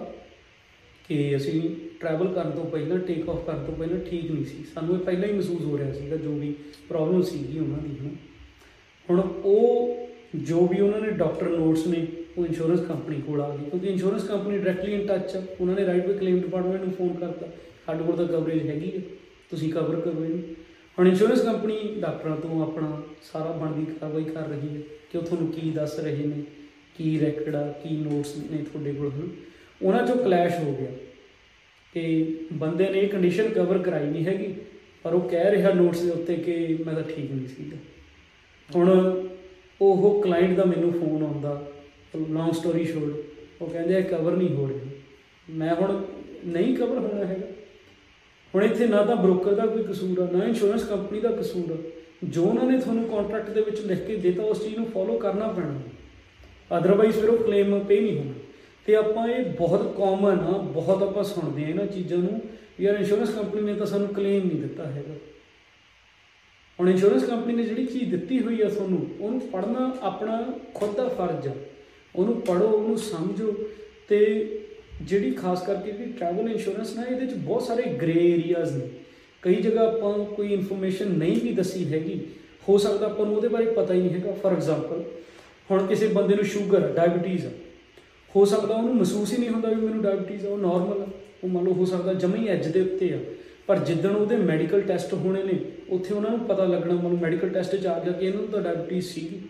[SPEAKER 2] ਕਿ ਅਸੀਂ ਟਰੈਵਲ ਕਰਨ ਤੋਂ ਪਹਿਲਾਂ ਟੇਕ ਆਫ ਕਰਨ ਤੋਂ ਪਹਿਲਾਂ ਠੀਕ ਨਹੀਂ ਸੀ। ਸਾਨੂੰ ਇਹ ਪਹਿਲਾਂ ਹੀ ਮਹਿਸੂਸ ਹੋ ਰਿਹਾ ਸੀਗਾ ਜੋ ਵੀ ਪ੍ਰੋਬਲਮ ਸੀਗੀ ਉਹਨਾਂ ਦੀ, ਹਨਾ। ਹੁਣ ਉਹ ਜੋ ਵੀ ਉਹਨਾਂ ਨੇ ਡਾਕਟਰ ਨੋਟਸ ਨੇ, ਉਹ ਇੰਸ਼ੋਰੈਂਸ ਕੰਪਨੀ ਕੋਲ ਆ ਗਈ ਕਿਉਂਕਿ insurance company directly in touch ਆ। ਉਹਨਾਂ ਨੇ ਰਾਈਟ ਵੇ ਕਲੇਮ ਡਿਪਾਰਟਮੈਂਟ ਨੂੰ ਫੋਨ ਕਰਤਾ। ਸਾਡੇ ਕੋਲ ਤਾਂ ਕਵਰੇਜ ਹੈਗੀ ਹੈ ਤੁਸੀਂ ਕਵਰ ਕਰੋ ਇਹਨੂੰ। ਹੁਣ ਇੰਸ਼ੋਰੈਂਸ ਕੰਪਨੀ ਡਾਕਟਰਾਂ ਤੋਂ ਆਪਣਾ ਸਾਰਾ ਬਣਦੀ ਕਾਰਵਾਈ ਕਰ ਰਹੀ ਹੈ ਕਿ ਉਹ ਤੁਹਾਨੂੰ ਕੀ ਦੱਸ ਰਹੇ ਨੇ, ਕੀ ਰੈਕਡ ਆ, ਕੀ ਨੋਟਸ ਨੇ ਤੁਹਾਡੇ ਕੋਲ ਹਨ ਉਹਨਾਂ ਚੋਂ ਕਲੈਸ਼ ਹੋ ਗਿਆ ਕਿ ਬੰਦੇ ਨੇ ਇਹ ਕੰਡੀਸ਼ਨ ਕਵਰ ਕਰਾਈ ਨਹੀਂ ਹੈਗੀ, ਪਰ ਉਹ ਕਹਿ ਰਿਹਾ ਨੋਟਸ ਦੇ ਉੱਤੇ ਕਿ ਮੈਂ ਤਾਂ ਠੀਕ ਨਹੀਂ ਸੀਗਾ। ਹੁਣ ਉਹ ਕਲਾਇੰਟ ਦਾ ਮੈਨੂੰ ਫੋਨ ਆਉਂਦਾ ਲੌਂਗ ਸਟੋਰੀ ਸ਼ੋਰਟ ਉਹ ਕਹਿੰਦੇ ਆ ਕਵਰ ਨਹੀਂ ਹੋ ਰਿਹਾ। ਮੈਂ ਹੁਣ ਨਹੀਂ ਕਵਰ ਹੋਣਾ ਹੈਗਾ। ਹੁਣ ਇੱਥੇ ਨਾ ਤਾਂ ਬ੍ਰੋਕਰ ਦਾ ਕੋਈ ਕਸੂਰ ਆ, ਨਾ ਇੰਸ਼ੋਰੈਂਸ ਕੰਪਨੀ ਦਾ ਕਸੂਰ ਆ। ਜੋ ਉਹਨਾਂ ਨੇ ਤੁਹਾਨੂੰ ਕੰਟਰੈਕਟ ਦੇ ਵਿੱਚ ਲਿਖ ਕੇ ਦਿੱਤਾ, ਉਸ ਚੀਜ਼ ਨੂੰ ਫੋਲੋ ਕਰਨਾ ਪੈਣਾ। ਅਦਰਵਾਈਜ਼ ਫਿਰ ਉਹ ਕਲੇਮ ਪੇ ਨਹੀਂ ਹੋਣਾ। ਤੇ ਆਪਾਂ ਇਹ ਬਹੁਤ ਕਾਮਨ ਆ, ਬਹੁਤ ਆਪਾਂ ਸੁਣਦੇ ਆ ਇਹਨਾਂ ਚੀਜ਼ਾਂ ਨੂੰ, ਵੀ ਯਾਰ ਇੰਸ਼ੋਰੈਂਸ ਕੰਪਨੀ ਨੇ ਤਾਂ ਸਾਨੂੰ ਕਲੇਮ ਨਹੀਂ ਦਿੱਤਾ ਹੈਗਾ। ਹੁਣ ਇੰਸ਼ੋਰੈਂਸ ਕੰਪਨੀ ਨੇ ਜਿਹੜੀ ਚੀਜ਼ ਦਿੱਤੀ ਹੋਈ ਆ ਤੁਹਾਨੂੰ, ਉਹਨੂੰ ਪੜ੍ਹਨਾ ਆਪਣਾ ਖੁਦ ਦਾ ਫਰਜ਼ ਆ। ਉਹਨੂੰ ਪੜ੍ਹੋ, ਉਹਨੂੰ ਸਮਝੋ ਤੇ ਜਿਹੜੀ ਖਾਸ ਕਰਕੇ ਜਿਹੜੀ ਟਰੈਵਲ ਇੰਸ਼ੋਰੈਂਸ ਨਾ, ਇਹਦੇ ਵਿੱਚ ਬਹੁਤ ਸਾਰੇ ਗ੍ਰੇ ਏਰੀਆਜ਼ ਨੇ। ਕਈ ਜਗ੍ਹਾ ਆਪਾਂ ਕੋਈ ਇਨਫੋਰਮੇਸ਼ਨ ਨਹੀਂ ਵੀ ਦੱਸੀ ਹੈਗੀ। ਹੋ ਸਕਦਾ ਆਪਾਂ ਨੂੰ ਉਹਦੇ ਬਾਰੇ ਪਤਾ ਹੀ ਨਹੀਂ ਹੈਗਾ। ਫੋਰ ਐਗਜ਼ਾਮਪਲ ਹੁਣ ਕਿਸੇ ਬੰਦੇ ਨੂੰ ਸ਼ੂਗਰ ਡਾਇਬੀਟੀਜ਼ ਆ। ਹੋ ਸਕਦਾ ਉਹਨੂੰ ਮਹਿਸੂਸ ਹੀ ਨਹੀਂ ਹੁੰਦਾ ਵੀ ਮੈਨੂੰ ਡਾਇਬੀਟੀਜ਼ ਆ, ਉਹ ਨਾਰਮਲ ਆ। ਉਹ ਮੰਨ ਲਓ ਹੋ ਸਕਦਾ ਜਮਾ ਹੀ ਐਜ ਦੇ ਉੱਤੇ ਆ। ਪਰ ਜਿੱਦਣ ਉਹਦੇ ਮੈਡੀਕਲ ਟੈਸਟ ਹੋਣੇ ਨੇ, ਉੱਥੇ ਉਹਨਾਂ ਨੂੰ ਪਤਾ ਲੱਗਣਾ, ਮੰਨ ਲਓ ਮੈਡੀਕਲ ਟੈਸਟ 'ਚ ਆ ਗਿਆ ਕਿ ਇਹਨੂੰ ਤਾਂ ਡਾਇਬੀਟੀਜ਼ ਸੀਗੀ।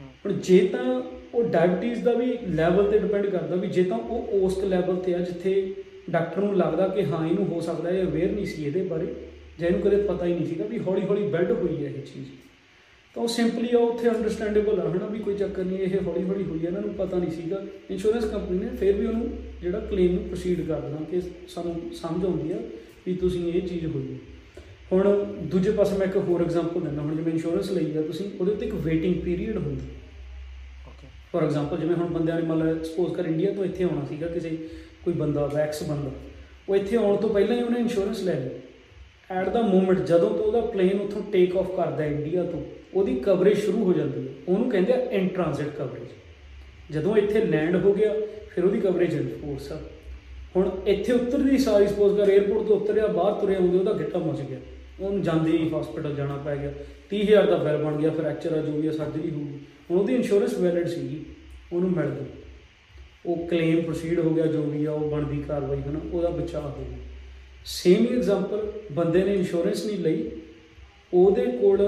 [SPEAKER 2] ਹੁਣ ਜੇ ਤਾਂ ਉਹ ਡਾਇਬੀਟੀਜ਼ ਦਾ ਵੀ ਲੈਵਲ ਤੇ ਡਿਪੈਂਡ ਕਰਦਾ ਵੀ ਜੇ ਤਾਂ ਉਹ ਉਸ ਲੈਵਲ ਤੇ ਆ ਜਿੱਥੇ ਡਾਕਟਰ ਨੂੰ ਲੱਗਦਾ ਕਿ ਹਾਂ, ਇਹਨੂੰ ਹੋ ਸਕਦਾ ਇਹ ਅਵੇਅਰ ਨਹੀਂ ਸੀ ਇਹਦੇ ਬਾਰੇ, ਜਾਂ ਇਹਨੂੰ ਕਦੇ ਪਤਾ ਹੀ ਨਹੀਂ ਸੀਗਾ ਵੀ ਹੌਲੀ ਹੌਲੀ ਬਿਲਡ ਹੋਈ ਹੈ ਇਹ ਚੀਜ਼। ਤਾਂ ਉਹ ਸਿੰਪਲੀ ਆ, ਉੱਥੇ ਅੰਡਰਸਟੈਂਡੇਬਲ ਆ, ਹਨਾ, ਵੀ ਕੋਈ ਚੱਕਰ ਨਹੀਂ, ਇਹ ਹੌਲੀ ਹੌਲੀ ਹੋਈ ਹੈ ਇਹਨਾਂ ਨੂੰ ਪਤਾ ਨਹੀਂ ਸੀਗਾ। ਇੰਸ਼ੋਰੈਂਸ ਕੰਪਨੀ ਨੇ ਫਿਰ ਵੀ ਉਹਨੂੰ ਜਿਹੜਾ ਕਲੇਮ ਨੂੰ ਪ੍ਰੋਸੀਡ ਕਰ ਦੇਣਾ ਕਿ ਸਾਨੂੰ ਸਮਝ ਆਉਂਦੀ ਆ ਵੀ ਤੁਸੀਂ ਇਹ ਚੀਜ਼ ਹੋਈ ਹੈ ਹੁਣ ਦੂਜੇ ਪਾਸੇ ਮੈਂ ਇੱਕ ਹੋਰ ਐਗਜ਼ਾਮਪਲ ਦਿੰਦਾ ਹੁਣ ਜਿਵੇਂ ਇੰਸ਼ੋਰੈਂਸ ਲਈ ਆ ਤੁਸੀਂ ਉਹਦੇ ਉੱਤੇ ਇੱਕ ਵੇਟਿੰਗ ਪੀਰੀਅਡ ਹੁੰਦਾ।
[SPEAKER 1] ਓਕੇ
[SPEAKER 2] ਫੋਰ ਐਗਜ਼ਾਮਪਲ ਜਿਵੇਂ ਹੁਣ ਬੰਦਿਆਂ ਨੇ ਮਤਲਬ ਸਪੋਜ਼ ਕਰ ਇੰਡੀਆ ਤੋਂ ਇੱਥੇ ਆਉਣਾ ਸੀਗਾ ਕਿਸੇ ਕੋਈ ਬੰਦਾ ਵੈਕਸ ਬੰਦਾ ਉਹ ਇੱਥੇ ਆਉਣ ਤੋਂ ਪਹਿਲਾਂ ਹੀ ਉਹਨੇ ਇੰਸ਼ੋਰੈਂਸ ਲੈ ਲਈ ਐਟ ਦਾ ਮੂਮੈਂਟ ਜਦੋਂ ਤੋਂ ਉਹਦਾ ਪਲੇਨ ਉੱਥੋਂ ਟੇਕ ਆਫ ਕਰਦਾ ਇੰਡੀਆ ਤੋਂ ਉਹਦੀ ਕਵਰੇਜ ਸ਼ੁਰੂ ਹੋ ਜਾਂਦੀ ਹੈ। ਉਹਨੂੰ ਕਹਿੰਦੇ ਆ ਇਨ ਟ੍ਰਾਂਜ਼ਿਟ ਕਵਰੇਜ ਜਦੋਂ ਇੱਥੇ ਲੈਂਡ ਹੋ ਗਿਆ ਫਿਰ ਉਹਦੀ ਕਵਰੇਜ ਇਨਫੋਰਸ ਆ। ਹੁਣ ਇੱਥੇ ਉਤਰਦੀ ਸਾਰੀ ਸਪੋਜ਼ ਕਰ 에어ਪੋਰਟ ਤੋਂ ਉਤਰਿਆ ਬਾਹਰ ਤੁਰਿਆ ਆਉਂਦੇ ਉਹਦਾ ਗਿੱਟਾ ਮਚ ਗਿਆ। ਉਹਨੂੰ ਜਾਂਦੇ ਹੀ ਹਸਪੀਟਲ ਜਾਣਾ ਪੈ ਗਿਆ। 30000 ਦਾ ਬਿੱਲ ਬਣ ਗਿਆ ਫ੍ਰੈਕਚਰ ਆ ਜੋ ਵੀ ਆ ਸਰਜਰੀ ਹੋ ਗਈ ਹੁਣ ਉਹਦੀ ਇੰਸ਼ੋਰੈਂਸ ਵੈਲਿਡ ਸੀਗੀ, ਉਹਨੂੰ ਮਿਲ ਗਈ। ਉਹ ਕਲੇਮ ਪ੍ਰੋਸੀਡ ਹੋ ਗਿਆ, ਜੋ ਵੀ ਆ, ਉਹ ਬਣਦੀ ਕਾਰਵਾਈ ਹੈ ਨਾ ਉਹਦਾ ਬਚਾਅ ਹੋ ਗਿਆ। ਸੇਮ ਹੀ ਐਗਜ਼ਾਮਪਲ ਬੰਦੇ ਨੇ ਇੰਸ਼ੋਰੈਂਸ ਨਹੀਂ ਲਈ, ਉਹਦੇ ਕੋਲ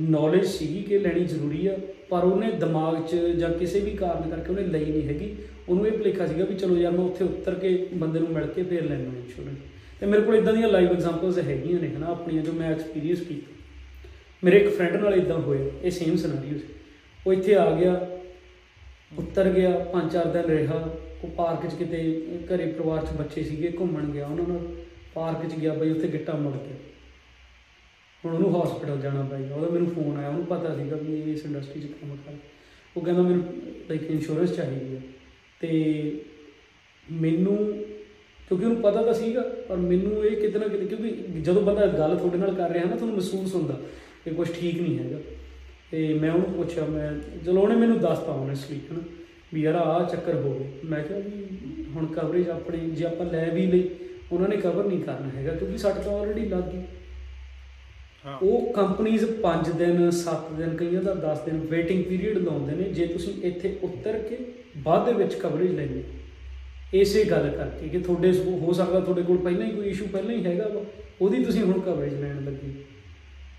[SPEAKER 2] ਨੌਲੇਜ ਸੀਗੀ ਕਿ ਲੈਣੀ ਜ਼ਰੂਰੀ ਆ, ਪਰ ਉਹਨੇ ਦਿਮਾਗ 'ਚ ਜਾਂ ਕਿਸੇ ਵੀ ਕਾਰਨ ਕਰਕੇ ਉਹਨੇ ਲਈ ਨਹੀਂ ਹੈਗੀ। ਉਹਨੂੰ ਇਹ ਭੁਲੇਖਾ ਸੀਗਾ ਵੀ ਚਲੋ ਯਾਰ, ਮੈਂ ਉੱਥੇ ਉਤਰ ਕੇ ਬੰਦੇ ਨੂੰ ਮਿਲ ਕੇ ਫੇਰ ਲੈਣਾ ਇੰਸ਼ੋਰੈਂਸ ਤੇ ਮੇਰੇ ਕੋਲ ਇਦਾਂ ਦੀਆਂ ਲਾਈਵ ਐਗਜ਼ਾਮਪਲਸ ਹੈਗੀਆਂ ਨੇ, ਹਨਾ, ਆਪਣੀਆਂ ਜੋ ਮੈਂ ਐਕਸਪੀਰੀਅੰਸ ਕੀਤੀ। ਮੇਰੇ ਇੱਕ ਫਰੈਂਡ ਨਾਲ ਇਦਾਂ ਹੋਇਆ, ਇਹ ਸੇਮ ਸਿਨੈਰੀਓ ਸੀ। ਉਹ ਇੱਥੇ ਆ ਗਿਆ, ਉੱਤਰ ਗਿਆ, ਪੰਜ ਚਾਰ ਦਿਨ ਰਿਹਾ, ਉਹ ਪਾਰਕ 'ਚ ਕਿਤੇ ਘਰੇ ਪਰਿਵਾਰ 'ਚ ਬੱਚੇ ਸੀਗੇ, ਘੁੰਮਣ ਗਿਆ ਉਹਨਾਂ ਨਾਲ। ਪਾਰਕ 'ਚ ਗਿਆ ਬਈ, ਉੱਥੇ ਗਿੱਟਾ ਮੁੜ ਗਿਆ ਹੁਣ ਉਹਨੂੰ ਹਸਪੀਟਲ ਜਾਣਾ ਪੈ ਗਿਆ, ਉਹਦਾ ਮੈਨੂੰ ਫੋਨ ਆਇਆ, ਉਹਨੂੰ ਪਤਾ ਸੀਗਾ ਵੀ ਇਹ ਇਸ ਇੰਡਸਟਰੀ 'ਚ ਕੰਮ ਕਰ ਉਹ ਕਹਿੰਦਾ ਮੈਨੂੰ ਲਾਈਕ ਇੰਸ਼ੋਰੈਂਸ ਚਾਹੀਦੀ ਹੈ। ਤੇ ਮੈਨੂੰ ਕਿਉਂਕਿ ਉਹਨੂੰ ਪਤਾ ਤਾਂ ਸੀਗਾ ਪਰ ਮੈਨੂੰ ਇਹ ਕਿਤੇ ਨਾ ਕਿਤੇ ਕਿਉਂਕਿ ਜਦੋਂ ਬੰਦਾ ਗੱਲ ਤੁਹਾਡੇ ਨਾਲ ਕਰ ਰਿਹਾ ਨਾ ਤੁਹਾਨੂੰ ਮਹਿਸੂਸ ਹੁੰਦਾ ਕਿ ਕੁਝ ਠੀਕ ਨਹੀਂ ਹੈਗਾ। ਤੇ ਮੈਂ ਉਹਨੂੰ ਪੁੱਛਿਆ ਮੈਂ ਚਲੋ ਉਹਨੇ ਮੈਨੂੰ ਦੱਸਤਾ ਓਨੈਸਟਲੀ ਹਨਾ ਵੀ ਯਾਰ ਆਹ ਚੱਕਰ ਹੋ ਗਿਆ। ਮੈਂ ਕਿਹਾ ਵੀ ਹੁਣ ਕਵਰੇਜ ਆਪਣੀ ਜੇ ਆਪਾਂ ਲੈ ਵੀ ਲਈ ਉਹਨਾਂ ਨੇ ਕਵਰ ਨਹੀਂ ਕਰਨਾ ਹੈਗਾ ਕਿਉਂਕਿ ਸੱਟ ਤਾਂ ਆਲਰੇਡੀ ਲੱਗ ਗਈ।
[SPEAKER 1] ਹਾਂ।
[SPEAKER 2] ਉਹ ਕੰਪਨੀਆਂ 5 ਦਿਨ 7 ਦਿਨ ਕਈਆਂ ਦਾ 10 ਦਿਨ ਵੇਟਿੰਗ ਪੀਰੀਅਡ ਲਾਉਂਦੇ ਨੇ ਜੇ ਤੁਸੀਂ ਇੱਥੇ ਉਤਰ ਕੇ ਬਾਅਦ ਦੇ ਵਿੱਚ ਕਵਰੇਜ ਲੈਣੀ ਇਸੇ ਗੱਲ ਕਰਕੇ ਕਿ ਤੁਹਾਡੇ ਸ- ਹੋ ਸਕਦਾ ਤੁਹਾਡੇ ਕੋਲ ਪਹਿਲਾਂ ਹੀ ਕੋਈ ਇਸ਼ੂ ਪਹਿਲਾਂ ਹੀ ਹੈਗਾ ਵਾ, ਉਹਦੀ ਤੁਸੀਂ ਹੁਣ ਕਵਰੇਜ ਲੈਣ ਲੱਗੇ।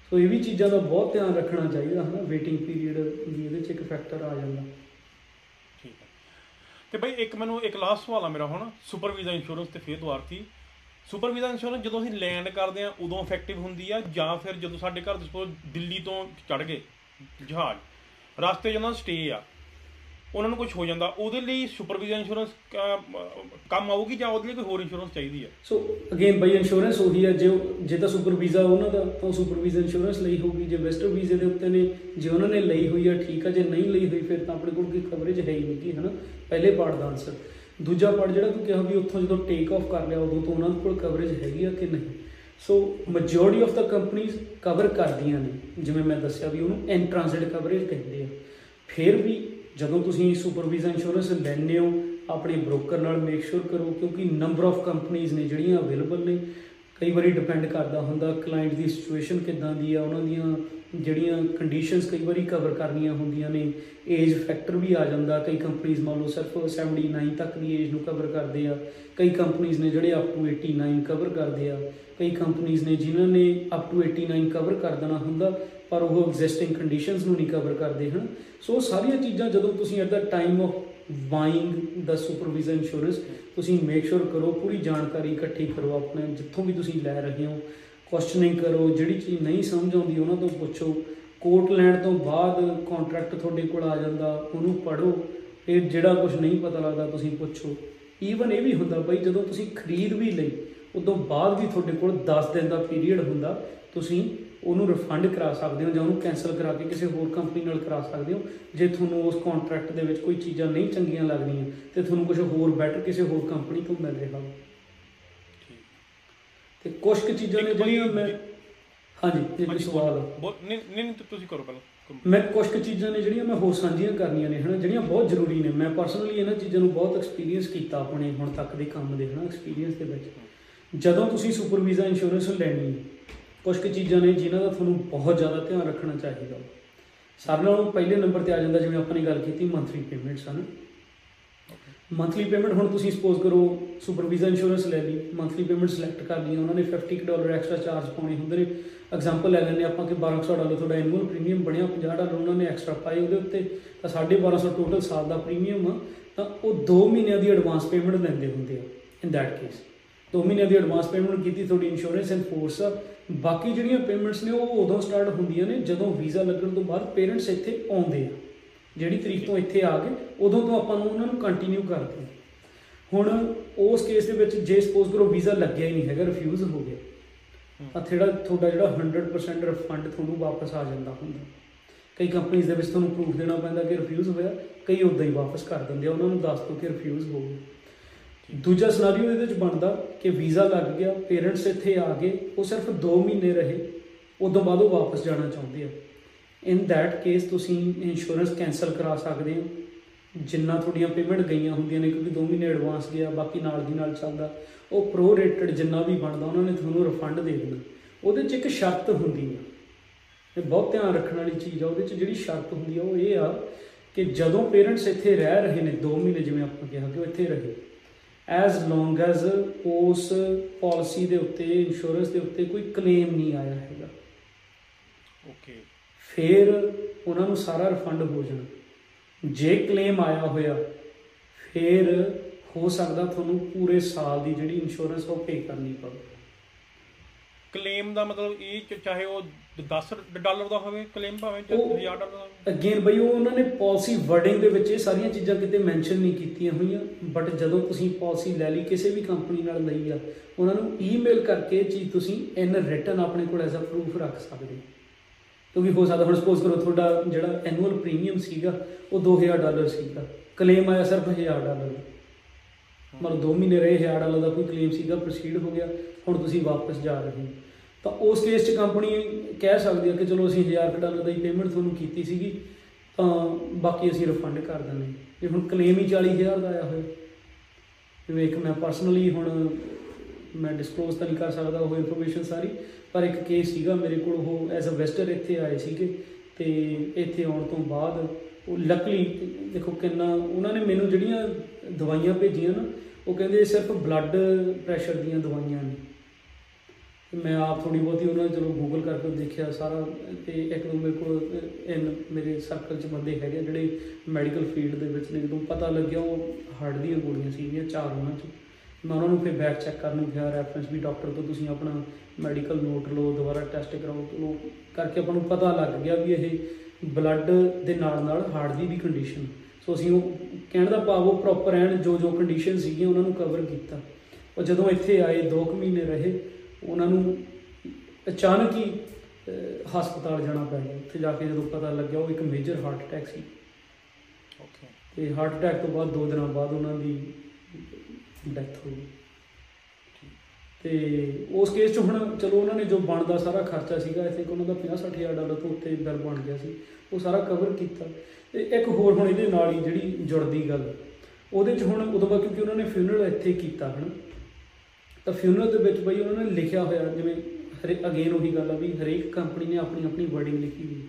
[SPEAKER 2] ਸੋ ਇਹ ਵੀ ਚੀਜ਼ਾਂ ਦਾ ਬਹੁਤ ਧਿਆਨ ਰੱਖਣਾ ਚਾਹੀਦਾ ਹਨਾ ਵੇਟਿੰਗ ਪੀਰੀਅਡ ਵੀ ਇਹਦੇ 'ਚ ਇੱਕ ਫੈਕਟਰ ਆ ਜਾਂਦਾ।
[SPEAKER 1] ਠੀਕ ਹੈ। ਤੇ ਬਈ ਇੱਕ ਮੈਨੂੰ ਇੱਕ ਲਾਸਟ ਸਵਾਲ ਆ ਮੇਰਾ ਹੁਣ ਸੁਪਰ ਵੀਜ਼ਾ ਇੰਸ਼ੋਰੈਂਸ ਤੇ ਫੇਰ ਦੁਆਰਤੀ ਸੁਪਰ ਵੀਜ਼ਾ ਇੰਸ਼ੋਰੈਂਸ ਜਦੋਂ ਅਸੀਂ ਲੈਂਡ ਕਰਦੇ ਆ ਉਦੋਂ ਇਫੈਕਟਿਵ ਹੁੰਦੀ ਆ ਜਾਂ ਫਿਰ ਜਦੋਂ ਸਾਡੇ ਘਰ ਦੇ ਸਪੋਜ਼ ਦਿੱਲੀ ਤੋਂ ਚੜ ਗਏ, ਜਹਾਜ਼, ਰਸਤੇ 'ਚ ਉਹਨਾਂ ਦਾ ਸਟੇ ਆ। ਉਹਨਾਂ ਨੂੰ ਕੁਝ ਹੋ ਜਾਂਦਾ, ਉਹਦੇ ਲਈ ਸੁਪਰ ਵੀਜ਼ਾ ਇੰਸ਼ੋਰੈਂਸ ਕੰਮ ਆਊਗੀ ਜਾਂ ਉਹਦੇ ਲਈ ਕੋਈ ਹੋਰ ਇੰਸ਼ੋਰੈਂਸ ਚਾਹੀਦੀ ਆ?
[SPEAKER 2] ਸੋ ਅਗੇਨ ਬਈ ਇੰਸ਼ੋਰੈਂਸ ਉਹੀ ਹੈ ਜੇ ਉਹ- ਜੇ ਤਾਂ ਸੁਪਰ ਵੀਜ਼ਾ ਉਹਨਾਂ ਦਾ, ਤਾਂ ਸੁਪਰ ਵੀਜ਼ਾ ਇੰਸ਼ੋਰੈਂਸ ਲਈ ਹੋਊਗੀ। ਜੇ ਵੈਸਟਰ ਵੀਜ਼ੇ ਦੇ ਉੱਤੇ ਨੇ, ਜੇ ਉਹਨਾਂ ਨੇ ਲਈ ਹੋਈ ਹੈ ਠੀਕ ਹੈ ਜੇ ਨਹੀਂ ਲਈ ਹੋਈ, ਫਿਰ ਤਾਂ ਆਪਣੇ ਕੋਲ ਕੋਈ ਕਵਰੇਜ ਹੈ ਹੀ ਨਹੀਂ ਕਿ ਹਨਾ? ਪਹਿਲੇ ਪਾਰਟ ਦਾ ਆਨਸਰ ਦੂਜਾ ਪਾਰਟ ਜਿਹੜਾ ਤੂੰ ਕਿਹਾ ਵੀ ਉੱਥੋਂ ਜਦੋਂ ਟੇਕ ਆਫ ਕਰ ਲਿਆ, ਉਦੋਂ ਤੋਂ ਉਹਨਾਂ ਕੋਲ ਕਵਰੇਜ ਹੈਗੀ ਆ ਕਿ ਨਹੀਂ? ਸੋ ਮੈਜੋਰਟੀ ਆਫ ਦਾ ਕੰਪਨੀਆਂ ਕਵਰ ਕਰਦੀਆਂ ਨੇ। ਜਿਵੇਂ ਮੈਂ ਦੱਸਿਆ ਵੀ ਉਹਨੂੰ ਇਨ ਟ੍ਰਾਂਜ਼ਿਟ ਕਵਰੇਜ ਕਹਿੰਦੇ ਆ। ਫਿਰ ਵੀ ਜਦੋਂ ਤੁਸੀਂ ਸੁਪਰ ਵੀਜ਼ਾ ਇੰਸ਼ੋਰੈਂਸ ਲੈਂਦੇ ਹੋ, ਆਪਣੇ ਬ੍ਰੋਕਰ ਨਾਲ ਮੇਕ ਸ਼ੋਰ ਕਰੋ, ਕਿਉਂਕਿ ਨੰਬਰ ਆਫ ਕੰਪਨੀਆਂ ਨੇ ਜਿਹੜੀਆਂ ਅਵੇਲੇਬਲ ਨੇ, ਕਈ ਵਾਰੀ ਡਿਪੈਂਡ ਕਰਦਾ ਹੁੰਦਾ ਕਲਾਇੰਟ ਦੀ ਸਿਚੁਏਸ਼ਨ ਕਿੱਦਾਂ ਦੀ ਆ, ਉਹਨਾਂ ਦੀਆਂ ਜਿਹੜੀਆਂ ਕੰਡੀਸ਼ਨਸ ਕਈ ਵਾਰੀ ਕਵਰ ਕਰਨੀਆਂ ਹੁੰਦੀਆਂ ਨੇ ਏਜ ਫੈਕਟਰ ਵੀ ਆ ਜਾਂਦਾ। ਕਈ ਕੰਪਨੀਆਂ ਮੰਨ ਲਓ ਸਿਰਫ 79 ਤੱਕ ਦੀ ਏਜ ਨੂੰ ਕਵਰ ਕਰਦੇ ਆ। ਕਈ ਕੰਪਨੀਆਂ ਨੇ ਜਿਹੜੇ ਅਪ ਟੂ 89 ਕਵਰ ਕਰਦੇ ਆ। ਕਈ ਕੰਪਨੀਆਂ ਨੇ ਜਿਨ੍ਹਾਂ ਨੇ ਅਪ ਟੂ 89 ਕਵਰ ਕਰ ਦੇਣਾ ਹੁੰਦਾ, ਪਰ ਉਹ ਐਗਜ਼ਿਸਟਿੰਗ ਕੰਡੀਸ਼ਨਸ ਨੂੰ ਨਹੀਂ ਕਵਰ ਕਰਦੇ, ਹਨ? ਸੋ ਉਹ ਸਾਰੀਆਂ ਚੀਜ਼ਾਂ ਜਦੋਂ ਤੁਸੀਂ at the time of buying the super visa insurance ਤੁਸੀਂ ਮੇਕ ਸ਼ੋਰ ਕਰੋ, ਪੂਰੀ ਜਾਣਕਾਰੀ ਇਕੱਠੀ ਕਰੋ ਆਪਣੇ, ਜਿੱਥੋਂ ਵੀ ਤੁਸੀਂ ਲੈ ਰਹੇ ਹੋ। ਕੁਐਸਚਨਿੰਗ ਕਰੋ, ਜਿਹੜੀ ਚੀਜ਼ ਨਹੀਂ ਸਮਝ ਆਉਂਦੀ ਉਹਨਾਂ ਤੋਂ ਪੁੱਛੋ। ਕੋਟ ਲੈਣ ਤੋਂ ਬਾਅਦ ਕੰਟਰੈਕਟ ਤੁਹਾਡੇ ਕੋਲ ਆ ਜਾਂਦਾ, ਉਹਨੂੰ ਪੜ੍ਹੋ। ਫਿਰ ਜਿਹੜਾ ਕੁਝ ਨਹੀਂ ਪਤਾ ਲੱਗਦਾ, ਤੁਸੀਂ ਪੁੱਛੋ। ਈਵਨ ਇਹ ਵੀ ਹੁੰਦਾ ਬਈ, ਜਦੋਂ ਤੁਸੀਂ ਖਰੀਦ ਵੀ ਲਈ, ਉਦੋਂ ਬਾਅਦ ਵੀ ਤੁਹਾਡੇ ਕੋਲ 10 ਦਿਨ ਦਾ ਪੀਰੀਅਡ ਹੁੰਦਾ। ਤੁਸੀਂ ਉਹਨੂੰ ਰਿਫੰਡ ਕਰਾ ਸਕਦੇ ਹੋ ਜਾਂ ਉਹਨੂੰ ਕੈਨਸਲ ਕਰਾ ਕੇ ਕਿਸੇ ਹੋਰ ਕੰਪਨੀ ਨਾਲ ਕਰਾ ਸਕਦੇ ਹੋ। ਜੇ ਤੁਹਾਨੂੰ ਉਸ ਕੰਟਰੈਕਟ ਦੇ ਵਿੱਚ ਕੋਈ ਚੀਜ਼ਾਂ ਨਹੀਂ ਚੰਗੀਆਂ ਲੱਗਦੀਆਂ, ਤੇ ਤੁਹਾਨੂੰ ਕੁਝ ਹੋਰ ਬੈਟਰ ਕਿਸੇ ਹੋਰ ਕੰਪਨੀ ਤੋਂ ਮਿਲ ਰਿਹਾ। ਹੋ ਤੇ ਕੁਝ ਕੁ ਚੀਜ਼ਾਂ ਨੇ
[SPEAKER 1] ਇੱਕ
[SPEAKER 2] ਜਿਹੜੀਆਂ ਮੈਂ ਹਾਂਜੀ
[SPEAKER 1] ਹਾਂਜੀ,
[SPEAKER 2] ਸਵਾਲ।
[SPEAKER 1] ਬੋਲ ਨਹੀਂ ਨਹੀਂ ਨਹੀਂ, ਤੁਸੀਂ ਕਰੋ ਪਹਿਲਾਂ
[SPEAKER 2] ਮੈਂ ਕੁਝ ਕੁ ਚੀਜ਼ਾਂ ਨੇ ਜਿਹੜੀਆਂ ਮੈਂ ਹੋਰ ਸਾਂਝੀਆਂ ਕਰਨੀਆਂ ਨੇ ਹਨਾ ਜਿਹੜੀਆਂ ਬਹੁਤ ਜ਼ਰੂਰੀ ਨੇ। ਮੈਂ ਪਰਸਨਲੀ ਇਹਨਾਂ ਚੀਜ਼ਾਂ ਨੂੰ ਬਹੁਤ ਐਕਸਪੀਰੀਅੰਸ ਕੀਤਾ ਆਪਣੇ ਹੁਣ ਤੱਕ ਦੇ ਕੰਮ ਦੇ ਹਨਾ ਐਕਸਪੀਰੀਅੰਸ ਦੇ ਵਿੱਚ। ਜਦੋਂ ਤੁਸੀਂ ਸੁਪਰ ਵੀਜ਼ਾ ਇੰਸ਼ੋਰੈਂਸ ਲੈਣੀ ਹੈ ਕੁਝ ਕੁ ਚੀਜ਼ਾਂ ਨੇ ਜਿਨ੍ਹਾਂ ਦਾ ਤੁਹਾਨੂੰ ਬਹੁਤ ਜ਼ਿਆਦਾ ਧਿਆਨ ਰੱਖਣਾ ਚਾਹੀਦਾ। ਸਾਰਿਆਂ ਨਾਲੋਂ ਪਹਿਲੇ ਨੰਬਰ ਤੇ ਆ ਜਾਂਦਾ ਜਿਵੇਂ ਆਪਾਂ ਨੇ ਗੱਲ ਕੀਤੀ ਮੰਥਲੀ ਪੇਮੈਂਟਸ ਹਨ। ਮੰਥਲੀ ਪੇਮੈਂਟ ਹੁਣ ਤੁਸੀਂ ਸਪੋਜ਼ ਕਰੋ ਸੁਪਰ ਵੀਜ਼ਾ ਇੰਸ਼ੋਰੈਂਸ ਲੈ ਲਈ ਮੰਥਲੀ ਪੇਮੈਂਟ ਸਿਲੈਕਟ ਕਰ ਲਈ ਉਹਨਾਂ ਨੇ 50 ਡਾਲਰ ਐਕਸਟਰਾ ਚਾਰਜ ਪਾਉਣੇ ਹੁੰਦੇ ਨੇ। ਐਗਜ਼ਾਮਪਲ ਲੈ ਲੈਂਦੇ ਆਪਾਂ ਕਿ 1200 ਡਾਲਰ ਤੁਹਾਡਾ ਐਨੂਅਲ ਪ੍ਰੀਮੀਅਮ ਬਣਿਆ 50 ਡਾਲਰ ਉਹਨਾਂ ਨੇ ਐਕਸਟਰਾ ਪਾਏ ਉਹਦੇ ਉੱਤੇ, ਤਾਂ 1250 ਟੋਟਲ ਸਾਲ ਦਾ ਪ੍ਰੀਮੀਅਮ ਆ, ਤਾਂ ਉਹ 2 ਮਹੀਨਿਆਂ ਦੀ ਐਡਵਾਂਸ ਪੇਮੈਂਟ ਲੈਂਦੇ ਹੁੰਦੇ ਆ ਇਨ ਦੈਟ ਕੇਸ 2 ਮਹੀਨਿਆਂ ਦੀ ਐਡਵਾਂਸ ਪੇਮੈਂਟ ਕੀਤੀ ਤੁਹਾਡੀ ਇੰਸ਼ੋਰੈਂਸ ਐਂਡ ਫੋਰਸ ਆ। ਬਾਕੀ ਜਿਹੜੀਆਂ ਪੇਮੈਂਟਸ ਨੇ ਉਹ ਉਦੋਂ ਸਟਾਰਟ ਹੁੰਦੀਆਂ ਨੇ ਜਦੋਂ ਵੀਜ਼ਾ ਲੱਗਣ ਤੋਂ ਬਾਅਦ ਪੇਰੈਂਟਸ ਇੱਥੇ ਆਉਂਦੇ ਆ। ਜਿਹੜੀ ਤਰੀਕ ਤੋਂ ਇੱਥੇ ਆ ਗਏ ਉਦੋਂ ਤੋਂ ਆਪਾਂ ਨੂੰ ਉਹਨਾਂ ਨੂੰ ਕੰਟੀਨਿਊ ਕਰਦੇ ਹਾਂ ਹੁਣ ਉਸ ਕੇਸ ਦੇ ਵਿੱਚ ਜੇ ਸਪੋਜ਼ ਕਰੋ ਵੀਜ਼ਾ ਲੱਗਿਆ ਹੀ ਨਹੀਂ ਹੈਗਾ ਰਿਫਿਊਜ਼ ਹੋ ਗਿਆ। ਤਾਂ ਥੋੜਾ ਤੁਹਾਡਾ ਜਿਹੜਾ 100% ਰਿਫੰਡ ਤੁਹਾਨੂੰ ਵਾਪਸ ਆ ਜਾਂਦਾ ਹੁੰਦਾ। ਕਈ ਕੰਪਨੀਆਂ ਦੇ ਵਿੱਚ ਤੁਹਾਨੂੰ ਪ੍ਰੂਫ ਦੇਣਾ ਪੈਂਦਾ ਕਿ ਰਿਫਿਊਜ਼ ਹੋਇਆ ਕਈ ਉਦਾਂ ਹੀ ਵਾਪਸ ਕਰ ਦਿੰਦੇ ਆ ਉਹਨਾਂ ਨੂੰ ਦੱਸ ਦਿਓ ਕਿ ਰਿਫਿਊਜ਼ ਹੋ ਗਿਆ। ਦੂਜਾ ਸਿਨੈਰੀਓ ਇਹਦੇ ਵਿੱਚ ਬਣਦਾ ਕਿ ਵੀਜ਼ਾ ਲੱਗ ਗਿਆ ਪੇਰੈਂਟਸ ਇੱਥੇ ਆ ਗਏ ਉਹ ਸਿਰਫ 2 ਮਹੀਨੇ ਰਹੇ ਉਦੋਂ ਬਾਅਦ ਉਹ ਵਾਪਸ ਜਾਣਾ ਚਾਹੁੰਦੇ ਆ। ਇਨ ਦੈਟ ਕੇਸ ਤੁਸੀਂ ਇੰਸ਼ੋਰੈਂਸ ਕੈਨਸਲ ਕਰਾ ਸਕਦੇ ਹੋ। ਜਿੰਨਾ ਤੁਹਾਡੀਆਂ ਪੇਮੈਂਟ ਗਈਆਂ ਹੁੰਦੀਆਂ ਨੇ, ਕਿਉਂਕਿ 2 ਮਹੀਨੇ ਐਡਵਾਂਸ ਗਿਆ, ਬਾਕੀ ਨਾਲ ਦੀ ਨਾਲ ਚੱਲਦਾ। ਉਹ ਪ੍ਰੋ ਰੇਟਡ ਜਿੰਨਾ ਵੀ ਬਣਦਾ, ਉਹਨਾਂ ਨੇ ਤੁਹਾਨੂੰ ਰਿਫੰਡ ਦੇ ਦੇਣਾ। ਉਹਦੇ 'ਚ ਇੱਕ ਸ਼ਰਤ ਹੁੰਦੀ ਹੈ ਇਹ ਬਹੁਤ ਧਿਆਨ ਰੱਖਣ ਵਾਲੀ ਚੀਜ਼ ਆ। ਉਹਦੇ 'ਚ ਜਿਹੜੀ ਸ਼ਰਤ ਹੁੰਦੀ ਆ, ਉਹ ਇਹ ਆ ਕਿ ਜਦੋਂ ਪੇਰੈਂਟਸ ਇੱਥੇ ਰਹਿ ਰਹੇ ਨੇ 2 ਮਹੀਨੇ ਜਿਵੇਂ ਆਪਾਂ ਕਿਹਾ ਕਿ ਉਹ ਇੱਥੇ ਰਹੇ। ਐਜ਼ ਲੌਂਗ ਐਜ਼ ਉਸ ਪਾਲਿਸੀ ਦੇ ਉੱਤੇ ਇੰਸ਼ੋਰੈਂਸ ਦੇ ਉੱਤੇ ਕੋਈ ਕਲੇਮ ਨਹੀਂ ਆਇਆ ਹੈਗਾ।
[SPEAKER 1] ਓਕੇ
[SPEAKER 2] ਫਿਰ ਉਹਨਾਂ ਨੂੰ ਸਾਰਾ ਰਿਫੰਡ ਹੋ ਜਾਣਾ। ਜੇ ਕਲੇਮ ਆਇਆ ਹੋਇਆ ਫਿਰ ਹੋ ਸਕਦਾ ਤੁਹਾਨੂੰ ਪੂਰੇ ਸਾਲ ਦੀ ਜਿਹੜੀ ਇੰਸ਼ੋਰੈਂਸ ਉਹ ਪੇ ਕਰਨੀ ਪਵੇ।
[SPEAKER 1] ਕਲੇਮ ਦਾ ਮਤਲਬ ਇਹ ਚਾਹੇ ਉਹ 10 ਡਾਲਰ ਦਾ ਹੋਵੇ ਕਲੇਮ ਭਾਵੇਂ
[SPEAKER 2] ਉਹ-
[SPEAKER 1] 1000 ਡਾਲਰ ਦਾ ਹੋਵੇ।
[SPEAKER 2] ਅਗੇਨ ਬਈ ਉਹ ਉਹਨਾਂ ਨੇ ਪਾਲਿਸੀ ਵਰਡਿੰਗ ਦੇ ਵਿੱਚ ਇਹ ਸਾਰੀਆਂ ਚੀਜ਼ਾਂ ਕਿਤੇ ਮੈਂਸ਼ਨ ਨਹੀਂ ਕੀਤੀਆਂ ਹੋਈਆਂ ਬਟ ਜਦੋਂ ਤੁਸੀਂ ਪਾਲਿਸੀ ਲੈ ਲਈ ਕਿਸੇ ਵੀ ਕੰਪਨੀ ਨਾਲ ਲਈ ਆ ਉਹਨਾਂ ਨੂੰ ਈਮੇਲ ਕਰਕੇ ਚੀਜ਼ ਤੁਸੀਂ ਇਨ ਰਿਟਨ ਆਪਣੇ ਕੋਲ ਐਜ਼ ਅ ਪ੍ਰੂਫ ਰੱਖ ਸਕਦੇ ਹੋ। ਕਿਉਂਕਿ ਹੋ ਸਕਦਾ, ਹੁਣ ਸਪੋਜ਼ ਕਰੋ ਤੁਹਾਡਾ ਜਿਹੜਾ ਐਨੂਅਲ ਪ੍ਰੀਮੀਅਮ ਸੀਗਾ, ਉਹ 2000 ਡਾਲਰ ਸੀਗਾ। ਕਲੇਮ ਆਇਆ ਸਿਰਫ 1000 ਡਾਲਰ। ਮਤਲਬ 2 ਮਹੀਨੇ ਰਹੇ 1000 ਡਾਲਰ ਦਾ ਕੋਈ ਕਲੇਮ ਸੀਗਾ ਪ੍ਰੋਸੀਡ ਹੋ ਗਿਆ, ਹੁਣ ਤੁਸੀਂ ਵਾਪਸ ਜਾ ਰਹੇ ਹੋ। ਤਾਂ ਉਸ ਕੇਸ 'ਚ ਕੰਪਨੀ ਕਹਿ ਸਕਦੀ ਹੈ ਕਿ ਚਲੋ ਅਸੀਂ 1000 ਡਾਲਰ ਦੀ ਪੇਮੈਂਟ ਤੁਹਾਨੂੰ ਕੀਤੀ ਸੀਗੀ, ਤਾਂ ਬਾਕੀ ਅਸੀਂ ਰਿਫੰਡ ਕਰ ਦਿੰਦੇ ਜੇ ਹੁਣ ਕਲੇਮ ਹੀ 40000 ਦਾ ਆਇਆ ਹੋਇਆ, ਜਿਵੇਂ ਇੱਕ ਮੈਂ ਪਰਸਨਲੀ ਹੁਣ ਮੈਂ ਡਿਸਕਲੋਜ਼ ਤਾਂ ਨਹੀਂ ਕਰ ਸਕਦਾ ਉਹ ਇਨਫੋਰਮੇਸ਼ਨ ਸਾਰੀ, ਪਰ ਇੱਕ ਕੇਸ ਸੀਗਾ ਮੇਰੇ ਕੋਲ, ਉਹ ਐਜ਼ ਅ ਵੈਸਟਰ ਇੱਥੇ ਆਏ ਸੀਗੇ ਤੇ ਇੱਥੇ ਆਉਣ ਤੋਂ ਬਾਅਦ ਉਹ ਲੱਕਲੀ ਦੇਖੋ ਕਿੰਨਾ, ਉਹਨਾਂ ਨੇ ਮੈਨੂੰ ਜਿਹੜੀਆਂ ਦਵਾਈਆਂ ਭੇਜੀਆਂ ਨਾ, ਉਹ ਕਹਿੰਦੇ ਇਹ ਸਿਰਫ ਬਲੱਡ ਪ੍ਰੈਸ਼ਰ ਦੀਆਂ ਦਵਾਈਆਂ ਨੇ। ਤੇ ਮੈਂ ਆਪ ਥੋੜੀ ਬਹੁਤੀ ਉਹਨਾਂ ਨੇ ਚਲੋ ਗੂਗਲ ਕਰਕੇ ਦੇਖਿਆ ਸਾਰਾ, ਤੇ ਇੱਕ ਦੋ ਮੇਰੇ ਕੋਲ ਇਨ ਮੇਰੇ ਸਰਕਲ 'ਚ ਬੰਦੇ ਹੈਗੇ ਜਿਹੜੇ ਮੈਡੀਕਲ ਫੀਲਡ ਦੇ ਵਿੱਚ ਨੇ, ਜਦੋਂ ਪਤਾ ਲੱਗਿਆ ਉਹ ਹਾਰਟ ਦੀਆਂ ਗੋਲੀਆਂ ਸੀਗੀਆਂ ਚਾਰ ਉਹਨਾਂ 'ਚ। ਮੈਂ ਉਹਨਾਂ ਨੂੰ ਫਿਰ ਬੈਕ ਚੈੱਕ ਕਰਨ ਨੂੰ ਗਿਆ ਰੈਫਰੈਂਸ ਵੀ ਡਾਕਟਰ ਤੋਂ ਤੁਸੀਂ ਆਪਣਾ ਮੈਡੀਕਲ ਨੋਟ ਲਓ ਦੁਬਾਰਾ ਟੈਸਟ ਕਰਾਓ ਚਲੋ ਕਰਕੇ ਆਪਾਂ ਨੂੰ ਪਤਾ ਲੱਗ ਗਿਆ ਵੀ ਇਹ ਬਲੱਡ ਦੇ ਨਾਲ ਨਾਲ ਹਾਰਟ ਦੀ ਵੀ ਕੰਡੀਸ਼ਨ ਸੋ ਅਸੀਂ ਉਹ ਕਹਿਣ ਦਾ ਭਾਵ ਉਹ ਪ੍ਰੋਪਰ ਐਨ ਜੋ ਜੋ ਕੰਡੀਸ਼ਨ ਸੀਗੀਆਂ ਉਹਨਾਂ ਨੂੰ ਕਵਰ ਕੀਤਾ। ਉਹ ਜਦੋਂ ਇੱਥੇ ਆਏ 2 ਮਹੀਨੇ ਰਹੇ ਉਹਨਾਂ ਨੂੰ ਅਚਾਨਕ ਹੀ ਹਸਪਤਾਲ ਜਾਣਾ ਪੈ ਗਿਆ। ਉੱਥੇ ਜਾ ਕੇ ਜਦੋਂ ਪਤਾ ਲੱਗਿਆ ਉਹ ਇੱਕ ਮੇਜਰ ਹਾਰਟ ਅਟੈਕ ਸੀ।
[SPEAKER 1] ਓਕੇ
[SPEAKER 2] ਤੇ ਹਾਰਟ ਅਟੈਕ ਤੋਂ ਬਾਅਦ 2 ਦਿਨਾਂ ਬਾਅਦ ਉਹਨਾਂ ਦੀ ਡੈਥ ਹੋ ਗਈ ਤੇ ਉਸ ਕੇਸ 'ਚ ਹੁਣ ਚਲੋ ਉਹਨਾਂ ਨੇ ਜੋ ਬਣਦਾ ਸਾਰਾ ਖਰਚਾ ਸੀਗਾ ਇਥੇ ਉਹਨਾਂ ਦਾ 50 ਹਜ਼ਾਰ ਡਾਲਰ ਤੋਂ ਉੱਤੇ ਬਿੱਲ ਬਣ ਗਿਆ ਸੀ। ਉਹ ਸਾਰਾ ਕਵਰ ਕੀਤਾ। ਤੇ ਇੱਕ ਹੋਰ ਹੁਣ ਇਹਦੇ ਨਾਲ ਹੀ ਜਿਹੜੀ ਜੁੜਦੀ ਗੱਲ, ਉਹਦੇ 'ਚ ਹੁਣ ਉਦੋਂ ਬਾਅਦ ਕਿਉਂਕਿ ਉਹਨਾਂ ਨੇ ਫਿਊਨਰਲ ਇੱਥੇ ਕੀਤਾ, ਹਨ? ਤਾਂ ਫਿਊਨਰਲ ਦੇ ਵਿੱਚ ਬਈ ਉਹਨਾਂ ਨੇ ਲਿਖਿਆ ਹੋਇਆ, ਜਿਵੇਂ ਹਰੇ ਅਗੇਨ ਉਹੀ ਗੱਲ ਆ ਵੀ ਹਰੇਕ ਕੰਪਨੀ ਨੇ ਆਪਣੀ ਆਪਣੀ ਵਰਡਿੰਗ ਲਿਖੀ ਹੋਈ।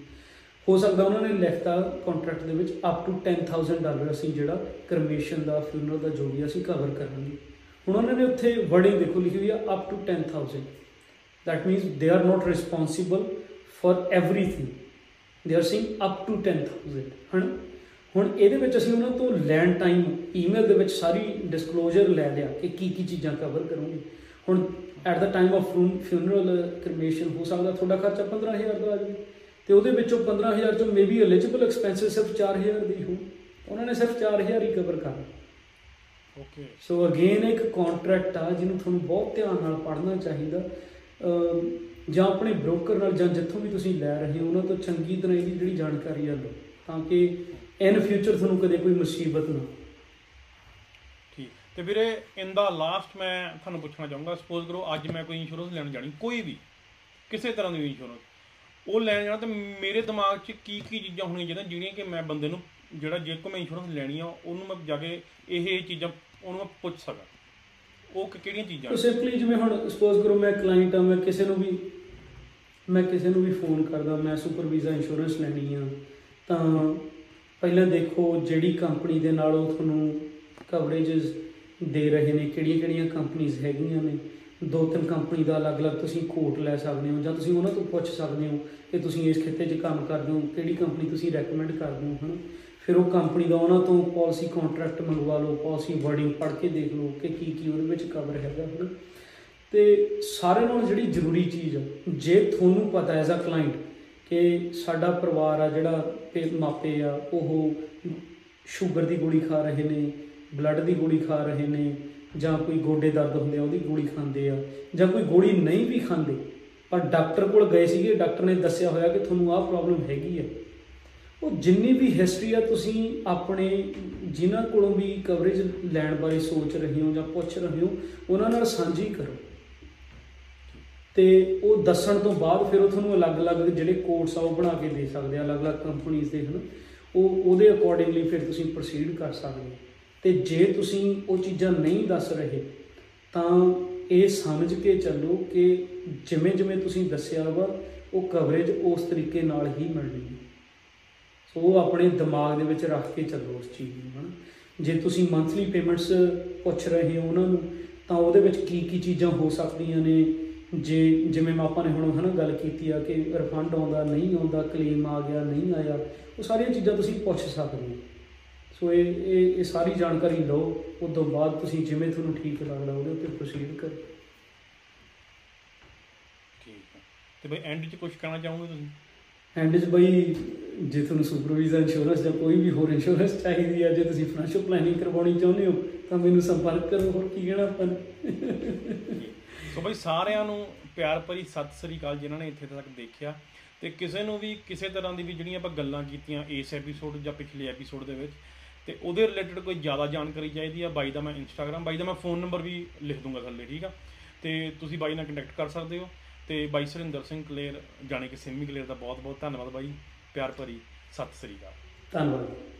[SPEAKER 2] ਹੈ। ਹੋ ਸਕਦਾ ਉਹਨਾਂ ਨੇ ਲਿਖਤਾ ਕੰਟਰੈਕਟ ਦੇ ਵਿੱਚ ਅਪ ਟੂ 10000 ਡਾਲਰ ਅਸੀਂ ਜਿਹੜਾ ਕਰਮੇਸ਼ਨ ਦਾ ਫਿਊਨਰਲ ਦਾ ਜੋ ਵੀ ਅਸੀਂ ਕਵਰ ਕਰਾਂਗੇ। ਹੁਣ ਉਹਨਾਂ ਨੇ ਉੱਥੇ ਵਰਡਿੰਗ ਦੇਖੋ ਲਿਖੀ ਹੋਈ ਆ up to 10000 that means they are not responsible for everything they are saying up to 10000 ਹਨ? ਹੁਣ ਇਹਦੇ ਵਿੱਚ ਅਸੀਂ ਉਹਨਾਂ ਤੋਂ ਲੈਂਡ ਟਾਈਮ ਈਮੇਲ ਦੇ ਵਿੱਚ ਸਾਰੀ ਡਿਸਕਲੋਜ਼ਰ ਲੈ ਲਿਆ ਕਿ ਕੀ ਕੀ ਚੀਜ਼ਾਂ ਕਵਰ ਕਰੋਗੇ। ਹੁਣ at the time of funeral cremation ਹੋ ਸਕਦਾ, ਤੁਹਾਡਾ ਖਰਚਾ 15000 ਦਾ ਆ ਜਾਵੇ। ਤੇ ਉਹਦੇ ਵਿੱਚੋਂ 15000 ਚੋਂ ਮੇਬੀ ਐਲੀਜੀਬਲ ਐਕਸਪੈਂਸਸ ਸਿਰਫ 4000 ਦੀ ਹੋ ਉਹਨਾਂ ਨੇ ਸਿਰਫ 4000 ਹੀ ਕਵਰ ਕਰਨਾ।
[SPEAKER 1] ਓਕੇ
[SPEAKER 2] ਸੋ ਅਗੇਨ ਇੱਕ ਕੰਟਰੈਕਟ ਆ ਜਿਹਨੂੰ ਤੁਹਾਨੂੰ ਬਹੁਤ ਧਿਆਨ ਨਾਲ ਪੜ੍ਹਨਾ ਚਾਹੀਦਾ। ਜਾਂ ਆਪਣੇ ਬ੍ਰੋਕਰ ਨਾਲ ਜਾਂ ਜਿੱਥੋਂ ਵੀ ਤੁਸੀਂ ਲੈ ਰਹੇ ਹੋ ਉਹਨਾਂ ਤੋਂ ਚੰਗੀ ਤਰ੍ਹਾਂ ਇਹਦੀ ਜਿਹੜੀ ਜਾਣਕਾਰੀ ਆ ਲਓ ਤਾਂ ਕਿ ਇਨ ਫਿਊਚਰ ਤੁਹਾਨੂੰ ਕਦੇ ਕੋਈ ਮੁਸੀਬਤ ਨਾ
[SPEAKER 1] ਠੀਕ। ਤੇ ਵੀਰੇ ਇਨ ਦਾ ਲਾਸਟ ਮੈਂ ਤੁਹਾਨੂੰ ਪੁੱਛਣਾ ਚਾਹੂੰਗਾ। ਸਪੋਜ਼ ਕਰੋ ਅੱਜ ਮੈਂ ਕੋਈ ਇੰਸ਼ੋਰੈਂਸ ਲੈਣ ਜਾਣੀ ਕੋਈ ਵੀ ਕਿਸੇ ਤਰ੍ਹਾਂ ਦੀ ਇੰਸ਼ੋਰੈਂਸ ਉਹ ਲੈਣ ਜਾਣਾ ਤੇ ਮੇਰੇ ਦਿਮਾਗ 'ਚ ਕੀ ਕੀ ਚੀਜ਼ਾਂ ਹੋਣੀਆਂ ਚਾਹੀਦੀਆਂ, ਜਿਹੜੀਆਂ ਕਿ ਮੈਂ ਬੰਦੇ ਨੂੰ ਜਿਹੜਾ ਜੇ ਕੋ ਮੈਂ ਇੰਸ਼ੋਰੈਂਸ ਲੈਣੀ ਆ ਉਹਨੂੰ ਮੈਂ ਜਾ ਕੇ ਇਹ ਇਹ ਚੀਜ਼ਾਂ, ਉਹਨੂੰ ਮੈਂ ਪੁੱਛ ਸਕਾਂ। ਉਹ ਕਿ- ਕਿਹੜੀਆਂ ਚੀਜ਼ਾਂ
[SPEAKER 2] ਸੋ ਸਿੰਪਲੀ ਜਿਵੇਂ ਹੁਣ ਸਪੋਜ਼ ਕਰੋ ਮੈਂ ਕਲਾਇੰਟ ਆ ਮੈਂ ਕਿਸੇ ਨੂੰ ਵੀ, ਮੈਂ ਕਿਸੇ ਨੂੰ ਵੀ ਫੋਨ ਕਰਦਾ, ਮੈਂ ਸੁਪਰ ਵੀਜ਼ਾ ਇੰਸ਼ੋਰੈਂਸ ਲੈਣੀ ਆ, ਤਾਂ ਪਹਿਲਾਂ ਦੇਖੋ ਜਿਹੜੀ ਕੰਪਨੀ ਦੇ ਨਾਲ ਉਹ ਤੁਹਾਨੂੰ ਕਵਰੇजेस ਦੇ ਰਹੇ ਨੇ ਕਿਹੜੀਆਂ ਕਿਹੜੀਆਂ ਕੰਪਨੀਆਂ ਹੈਗੀਆਂ ਨੇ। ਦੋ ਤਿੰਨ ਕੰਪਨੀ ਦਾ ਅਲੱਗ-ਅਲੱਗ ਤੁਸੀਂ ਕੋਟ ਲੈ ਸਕਦੇ ਹੋ ਜਾਂ ਤੁਸੀਂ ਉਹਨਾਂ ਤੋਂ ਪੁੱਛ ਸਕਦੇ ਹੋ ਕਿ ਤੁਸੀਂ ਇਸ ਖੇਤੇ 'ਚ ਕੰਮ ਕਰਦੇ ਹੋ ਕਿਹੜੀ ਕੰਪਨੀ ਤੁਸੀਂ ਰეკਮੈਂਡ ਕਰਦੇ ਹੋ ਹਨਾ? ਫਿਰ ਉਹ ਕੰਪਨੀ ਦਾ ਉਹਨਾਂ ਤੋਂ ਪਾਲਿਸੀ ਕੰਟਰੈਕਟ ਮੰਗਵਾ ਲਓ ਪਾਲਿਸੀ ਵਰਡਿੰਗ ਪੜ੍ਹ ਕੇ ਦੇਖ ਲਓ ਕਿ ਕੀ ਕੀ ਉਹਦੇ ਵਿੱਚ ਕਵਰ ਹੈਗਾ ਹਨਾ? ਤੇ ਸਾਰੇ ਨਾਲੋਂ ਜਿਹੜੀ ਜ਼ਰੂਰੀ ਚੀਜ਼ ਆ, ਜੇ ਤੁਹਾਨੂੰ ਪਤਾ ਐਜ਼ ਅ ਕਲਾਇੰਟ ਕਿ ਸਾਡਾ ਪਰਿਵਾਰ ਆ ਜਿਹੜਾ ਤੇ ਮਾਪੇ ਆ ਉਹ ਸ਼ੂਗਰ ਦੀ ਗੋਲੀ ਖਾ ਰਹੇ ਨੇ ਬਲੱਡ ਦੀ ਗੋਲੀ ਖਾ ਰਹੇ ਨੇ ਜਾਂ ਕੋਈ ਗੋਡੇ ਦਰਦ ਹੁੰਦੇ ਆ, ਉਹਦੀ ਗੋਲੀ ਖਾਂਦੇ ਆ, ਜਾਂ ਕੋਈ ਗੋਲੀ ਨਹੀਂ ਵੀ ਖਾਂਦੇ, ਪਰ ਡਾਕਟਰ ਕੋਲ ਗਏ ਸੀਗੇ, ਡਾਕਟਰ ਨੇ ਦੱਸਿਆ ਹੋਇਆ ਕਿ ਤੁਹਾਨੂੰ ਆਹ ਪ੍ਰੋਬਲਮ ਹੈਗੀ ਆ। ਉਹ ਜਿੰਨੀ ਵੀ ਹਿਸਟਰੀ ਆ, ਤੁਸੀਂ ਆਪਣੇ ਜਿਨ੍ਹਾਂ ਕੋਲੋਂ ਵੀ ਕਵਰੇਜ ਲੈਣ ਬਾਰੇ ਸੋਚ ਰਹੇ ਹੋ ਜਾਂ ਪੁੱਛ ਰਹੇ ਹੋ, ਉਹਨਾਂ ਨਾਲ ਸਾਂਝੀ ਕਰੋ। ਤੇ ਉਹ ਦੱਸਣ ਤੋਂ ਬਾਅਦ ਫਿਰ ਉਹ ਤੁਹਾਨੂੰ ਅਲੱਗ-ਅਲੱਗ ਜਿਹੜੇ ਕੋਡਸ ਆ, ਉਹ ਬਣਾ ਕੇ ਦੇ ਸਕਦੇ ਆ, ਅਲੱਗ-ਅਲੱਗ ਕੰਪਨੀਆਂ ਦੇ, ਹਨ। ਉਹ, ਉਹਦੇ ਅਕੋਰਡਿੰਗਲੀ ਫਿਰ ਤੁਸੀਂ ਪ੍ਰੋਸੀਡ ਕਰ ਸਕਦੇ ਹੋ। ਤੇ ਜੇ ਤੁਸੀਂ ਉਹ ਚੀਜ਼ਾਂ ਨਹੀਂ ਦੱਸ ਰਹੇ, ਤਾਂ ਇਹ ਸਮਝ ਕੇ ਚੱਲੋ ਕਿ ਜਿਵੇਂ ਜਿਵੇਂ ਤੁਸੀਂ ਦੱਸਿਆ ਵਾ, ਉਹ ਕਵਰੇਜ ਉਸ ਤਰੀਕੇ ਨਾਲ ਹੀ ਮਿਲਣੀ ਹੈ। ਸੋ ਉਹ ਆਪਣੇ ਦਿਮਾਗ ਦੇ ਵਿੱਚ ਰੱਖ ਕੇ ਚੱਲੋ ਉਸ ਚੀਜ਼ ਨੂੰ, ਹਨਾ। ਜੇ ਤੁਸੀਂ ਮੰਥਲੀ ਪੇਮੈਂਟਸ ਪੁੱਛ ਰਹੇ ਹੋ ਉਹਨਾਂ ਨੂੰ, ਤਾਂ ਉਹਦੇ ਵਿੱਚ ਕੀ ਕੀ ਚੀਜ਼ਾਂ ਹੋ ਸਕਦੀਆਂ ਨੇ? ਜੇ ਜਿਵੇਂ ਮੈਂ ਆਪਾਂ ਨੇ ਹੁਣ, ਹਨਾ, ਗੱਲ ਕੀਤੀ ਆ ਕਿ ਰਿਫੰਡ ਆਉਂਦਾ, ਨਹੀਂ ਆਉਂਦਾ ਕਲੇਮ ਆ ਗਿਆ, ਨਹੀਂ ਆਇਆ, ਉਹ ਸਾਰੀਆਂ ਚੀਜ਼ਾਂ ਤੁਸੀਂ ਪੁੱਛ ਸਕਦੇ ਹੋ। ਸੋ ਇਹ ਇਹ ਇਹ ਸਾਰੀ ਜਾਣਕਾਰੀ ਲਓ ਉਸ ਤੋਂ ਬਾਅਦ ਤੁਸੀਂ ਜਿਵੇਂ ਤੁਹਾਨੂੰ ਠੀਕ ਲੱਗਦਾ ਉਹਦੇ ਉੱਤੇ ਪ੍ਰੋਸੀਡ ਕਰੋ।
[SPEAKER 1] ਠੀਕ ਹੈ। ਤੇ ਬਈ ਐਂਡ 'ਚ ਕੁਝ ਕਹਿਣਾ ਚਾਹੋਗੇ ਤੁਸੀਂ?
[SPEAKER 2] ਐਂਡ 'ਚ ਬਈ ਜੇ ਤੁਹਾਨੂੰ ਸੁਪਰਵਾਈਜ਼ਰ ਇੰਸ਼ੋਰੈਂਸ ਜਾਂ ਕੋਈ ਵੀ ਹੋਰ ਇੰਸ਼ੋਰੈਂਸ ਚਾਹੀਦੀ ਹੈ ਜੇ ਤੁਸੀਂ ਫਾਈਨੈਂਸ਼ੀਅਲ ਪਲੈਨਿੰਗ ਕਰਵਾਉਣੀ ਚਾਹੁੰਦੇ ਹੋ ਤਾਂ ਮੈਨੂੰ ਸੰਪਰਕ ਕਰੋ ਹੋਰ ਕੀ ਕਹਿਣਾ ਆਪਾਂ
[SPEAKER 1] ਸੋ ਬਈ ਸਾਰਿਆਂ ਨੂੰ ਪਿਆਰ ਭਰੀ ਸਤਿ ਸ੍ਰੀ ਅਕਾਲ ਜਿਨ੍ਹਾਂ ਨੇ ਇੱਥੇ ਤੱਕ ਦੇਖਿਆ। ਤੇ ਕਿਸੇ ਨੂੰ ਵੀ ਕਿਸੇ ਤਰ੍ਹਾਂ ਦੀ ਵੀ ਜਿਹੜੀਆਂ ਆਪਾਂ ਗੱਲਾਂ ਕੀਤੀਆਂ ਇਸ ਐਪੀਸੋਡ ਜਾਂ ਪਿਛਲੇ ਐਪੀਸੋਡ ਦੇ ਵਿੱਚ ਤੇ ਉਹਦੇ ਰਿਲੇਟਡ ਕੋਈ ਜ਼ਿਆਦਾ ਜਾਣਕਾਰੀ ਚਾਹੀਦੀ ਆ, ਬਾਈ ਦਾ ਮੈਂ ਇੰਸਟਾਗ੍ਰam ਬਾਈ ਦਾ ਮੈਂ ਫੋਨ ਨੰਬਰ ਵੀ ਲਿਖ ਦੂੰਗਾ ਥੱਲੇ, ਠੀਕ ਆ? ਤੇ ਤੁਸੀਂ ਬਾਈ ਨਾਲ ਕੰਟੈਕਟ ਕਰ ਸਕਦੇ ਹੋ। ਤੇ ਬਾਈ ਸੁਰਿੰਦਰ ਸਿੰਘ ਕਲੇਰ, ਜਾਣੀ ਕਿ ਸਿੰਮੀ ਕਲੇਰ ਦਾ ਬਹੁਤ ਬਹੁਤ ਧੰਨਵਾਦ ਬਾਈ, ਪਿਆਰ ਭਰੀ ਸਤਿ ਸ੍ਰੀ ਅਕਾਲ।
[SPEAKER 2] ਧੰਨਵਾਦ।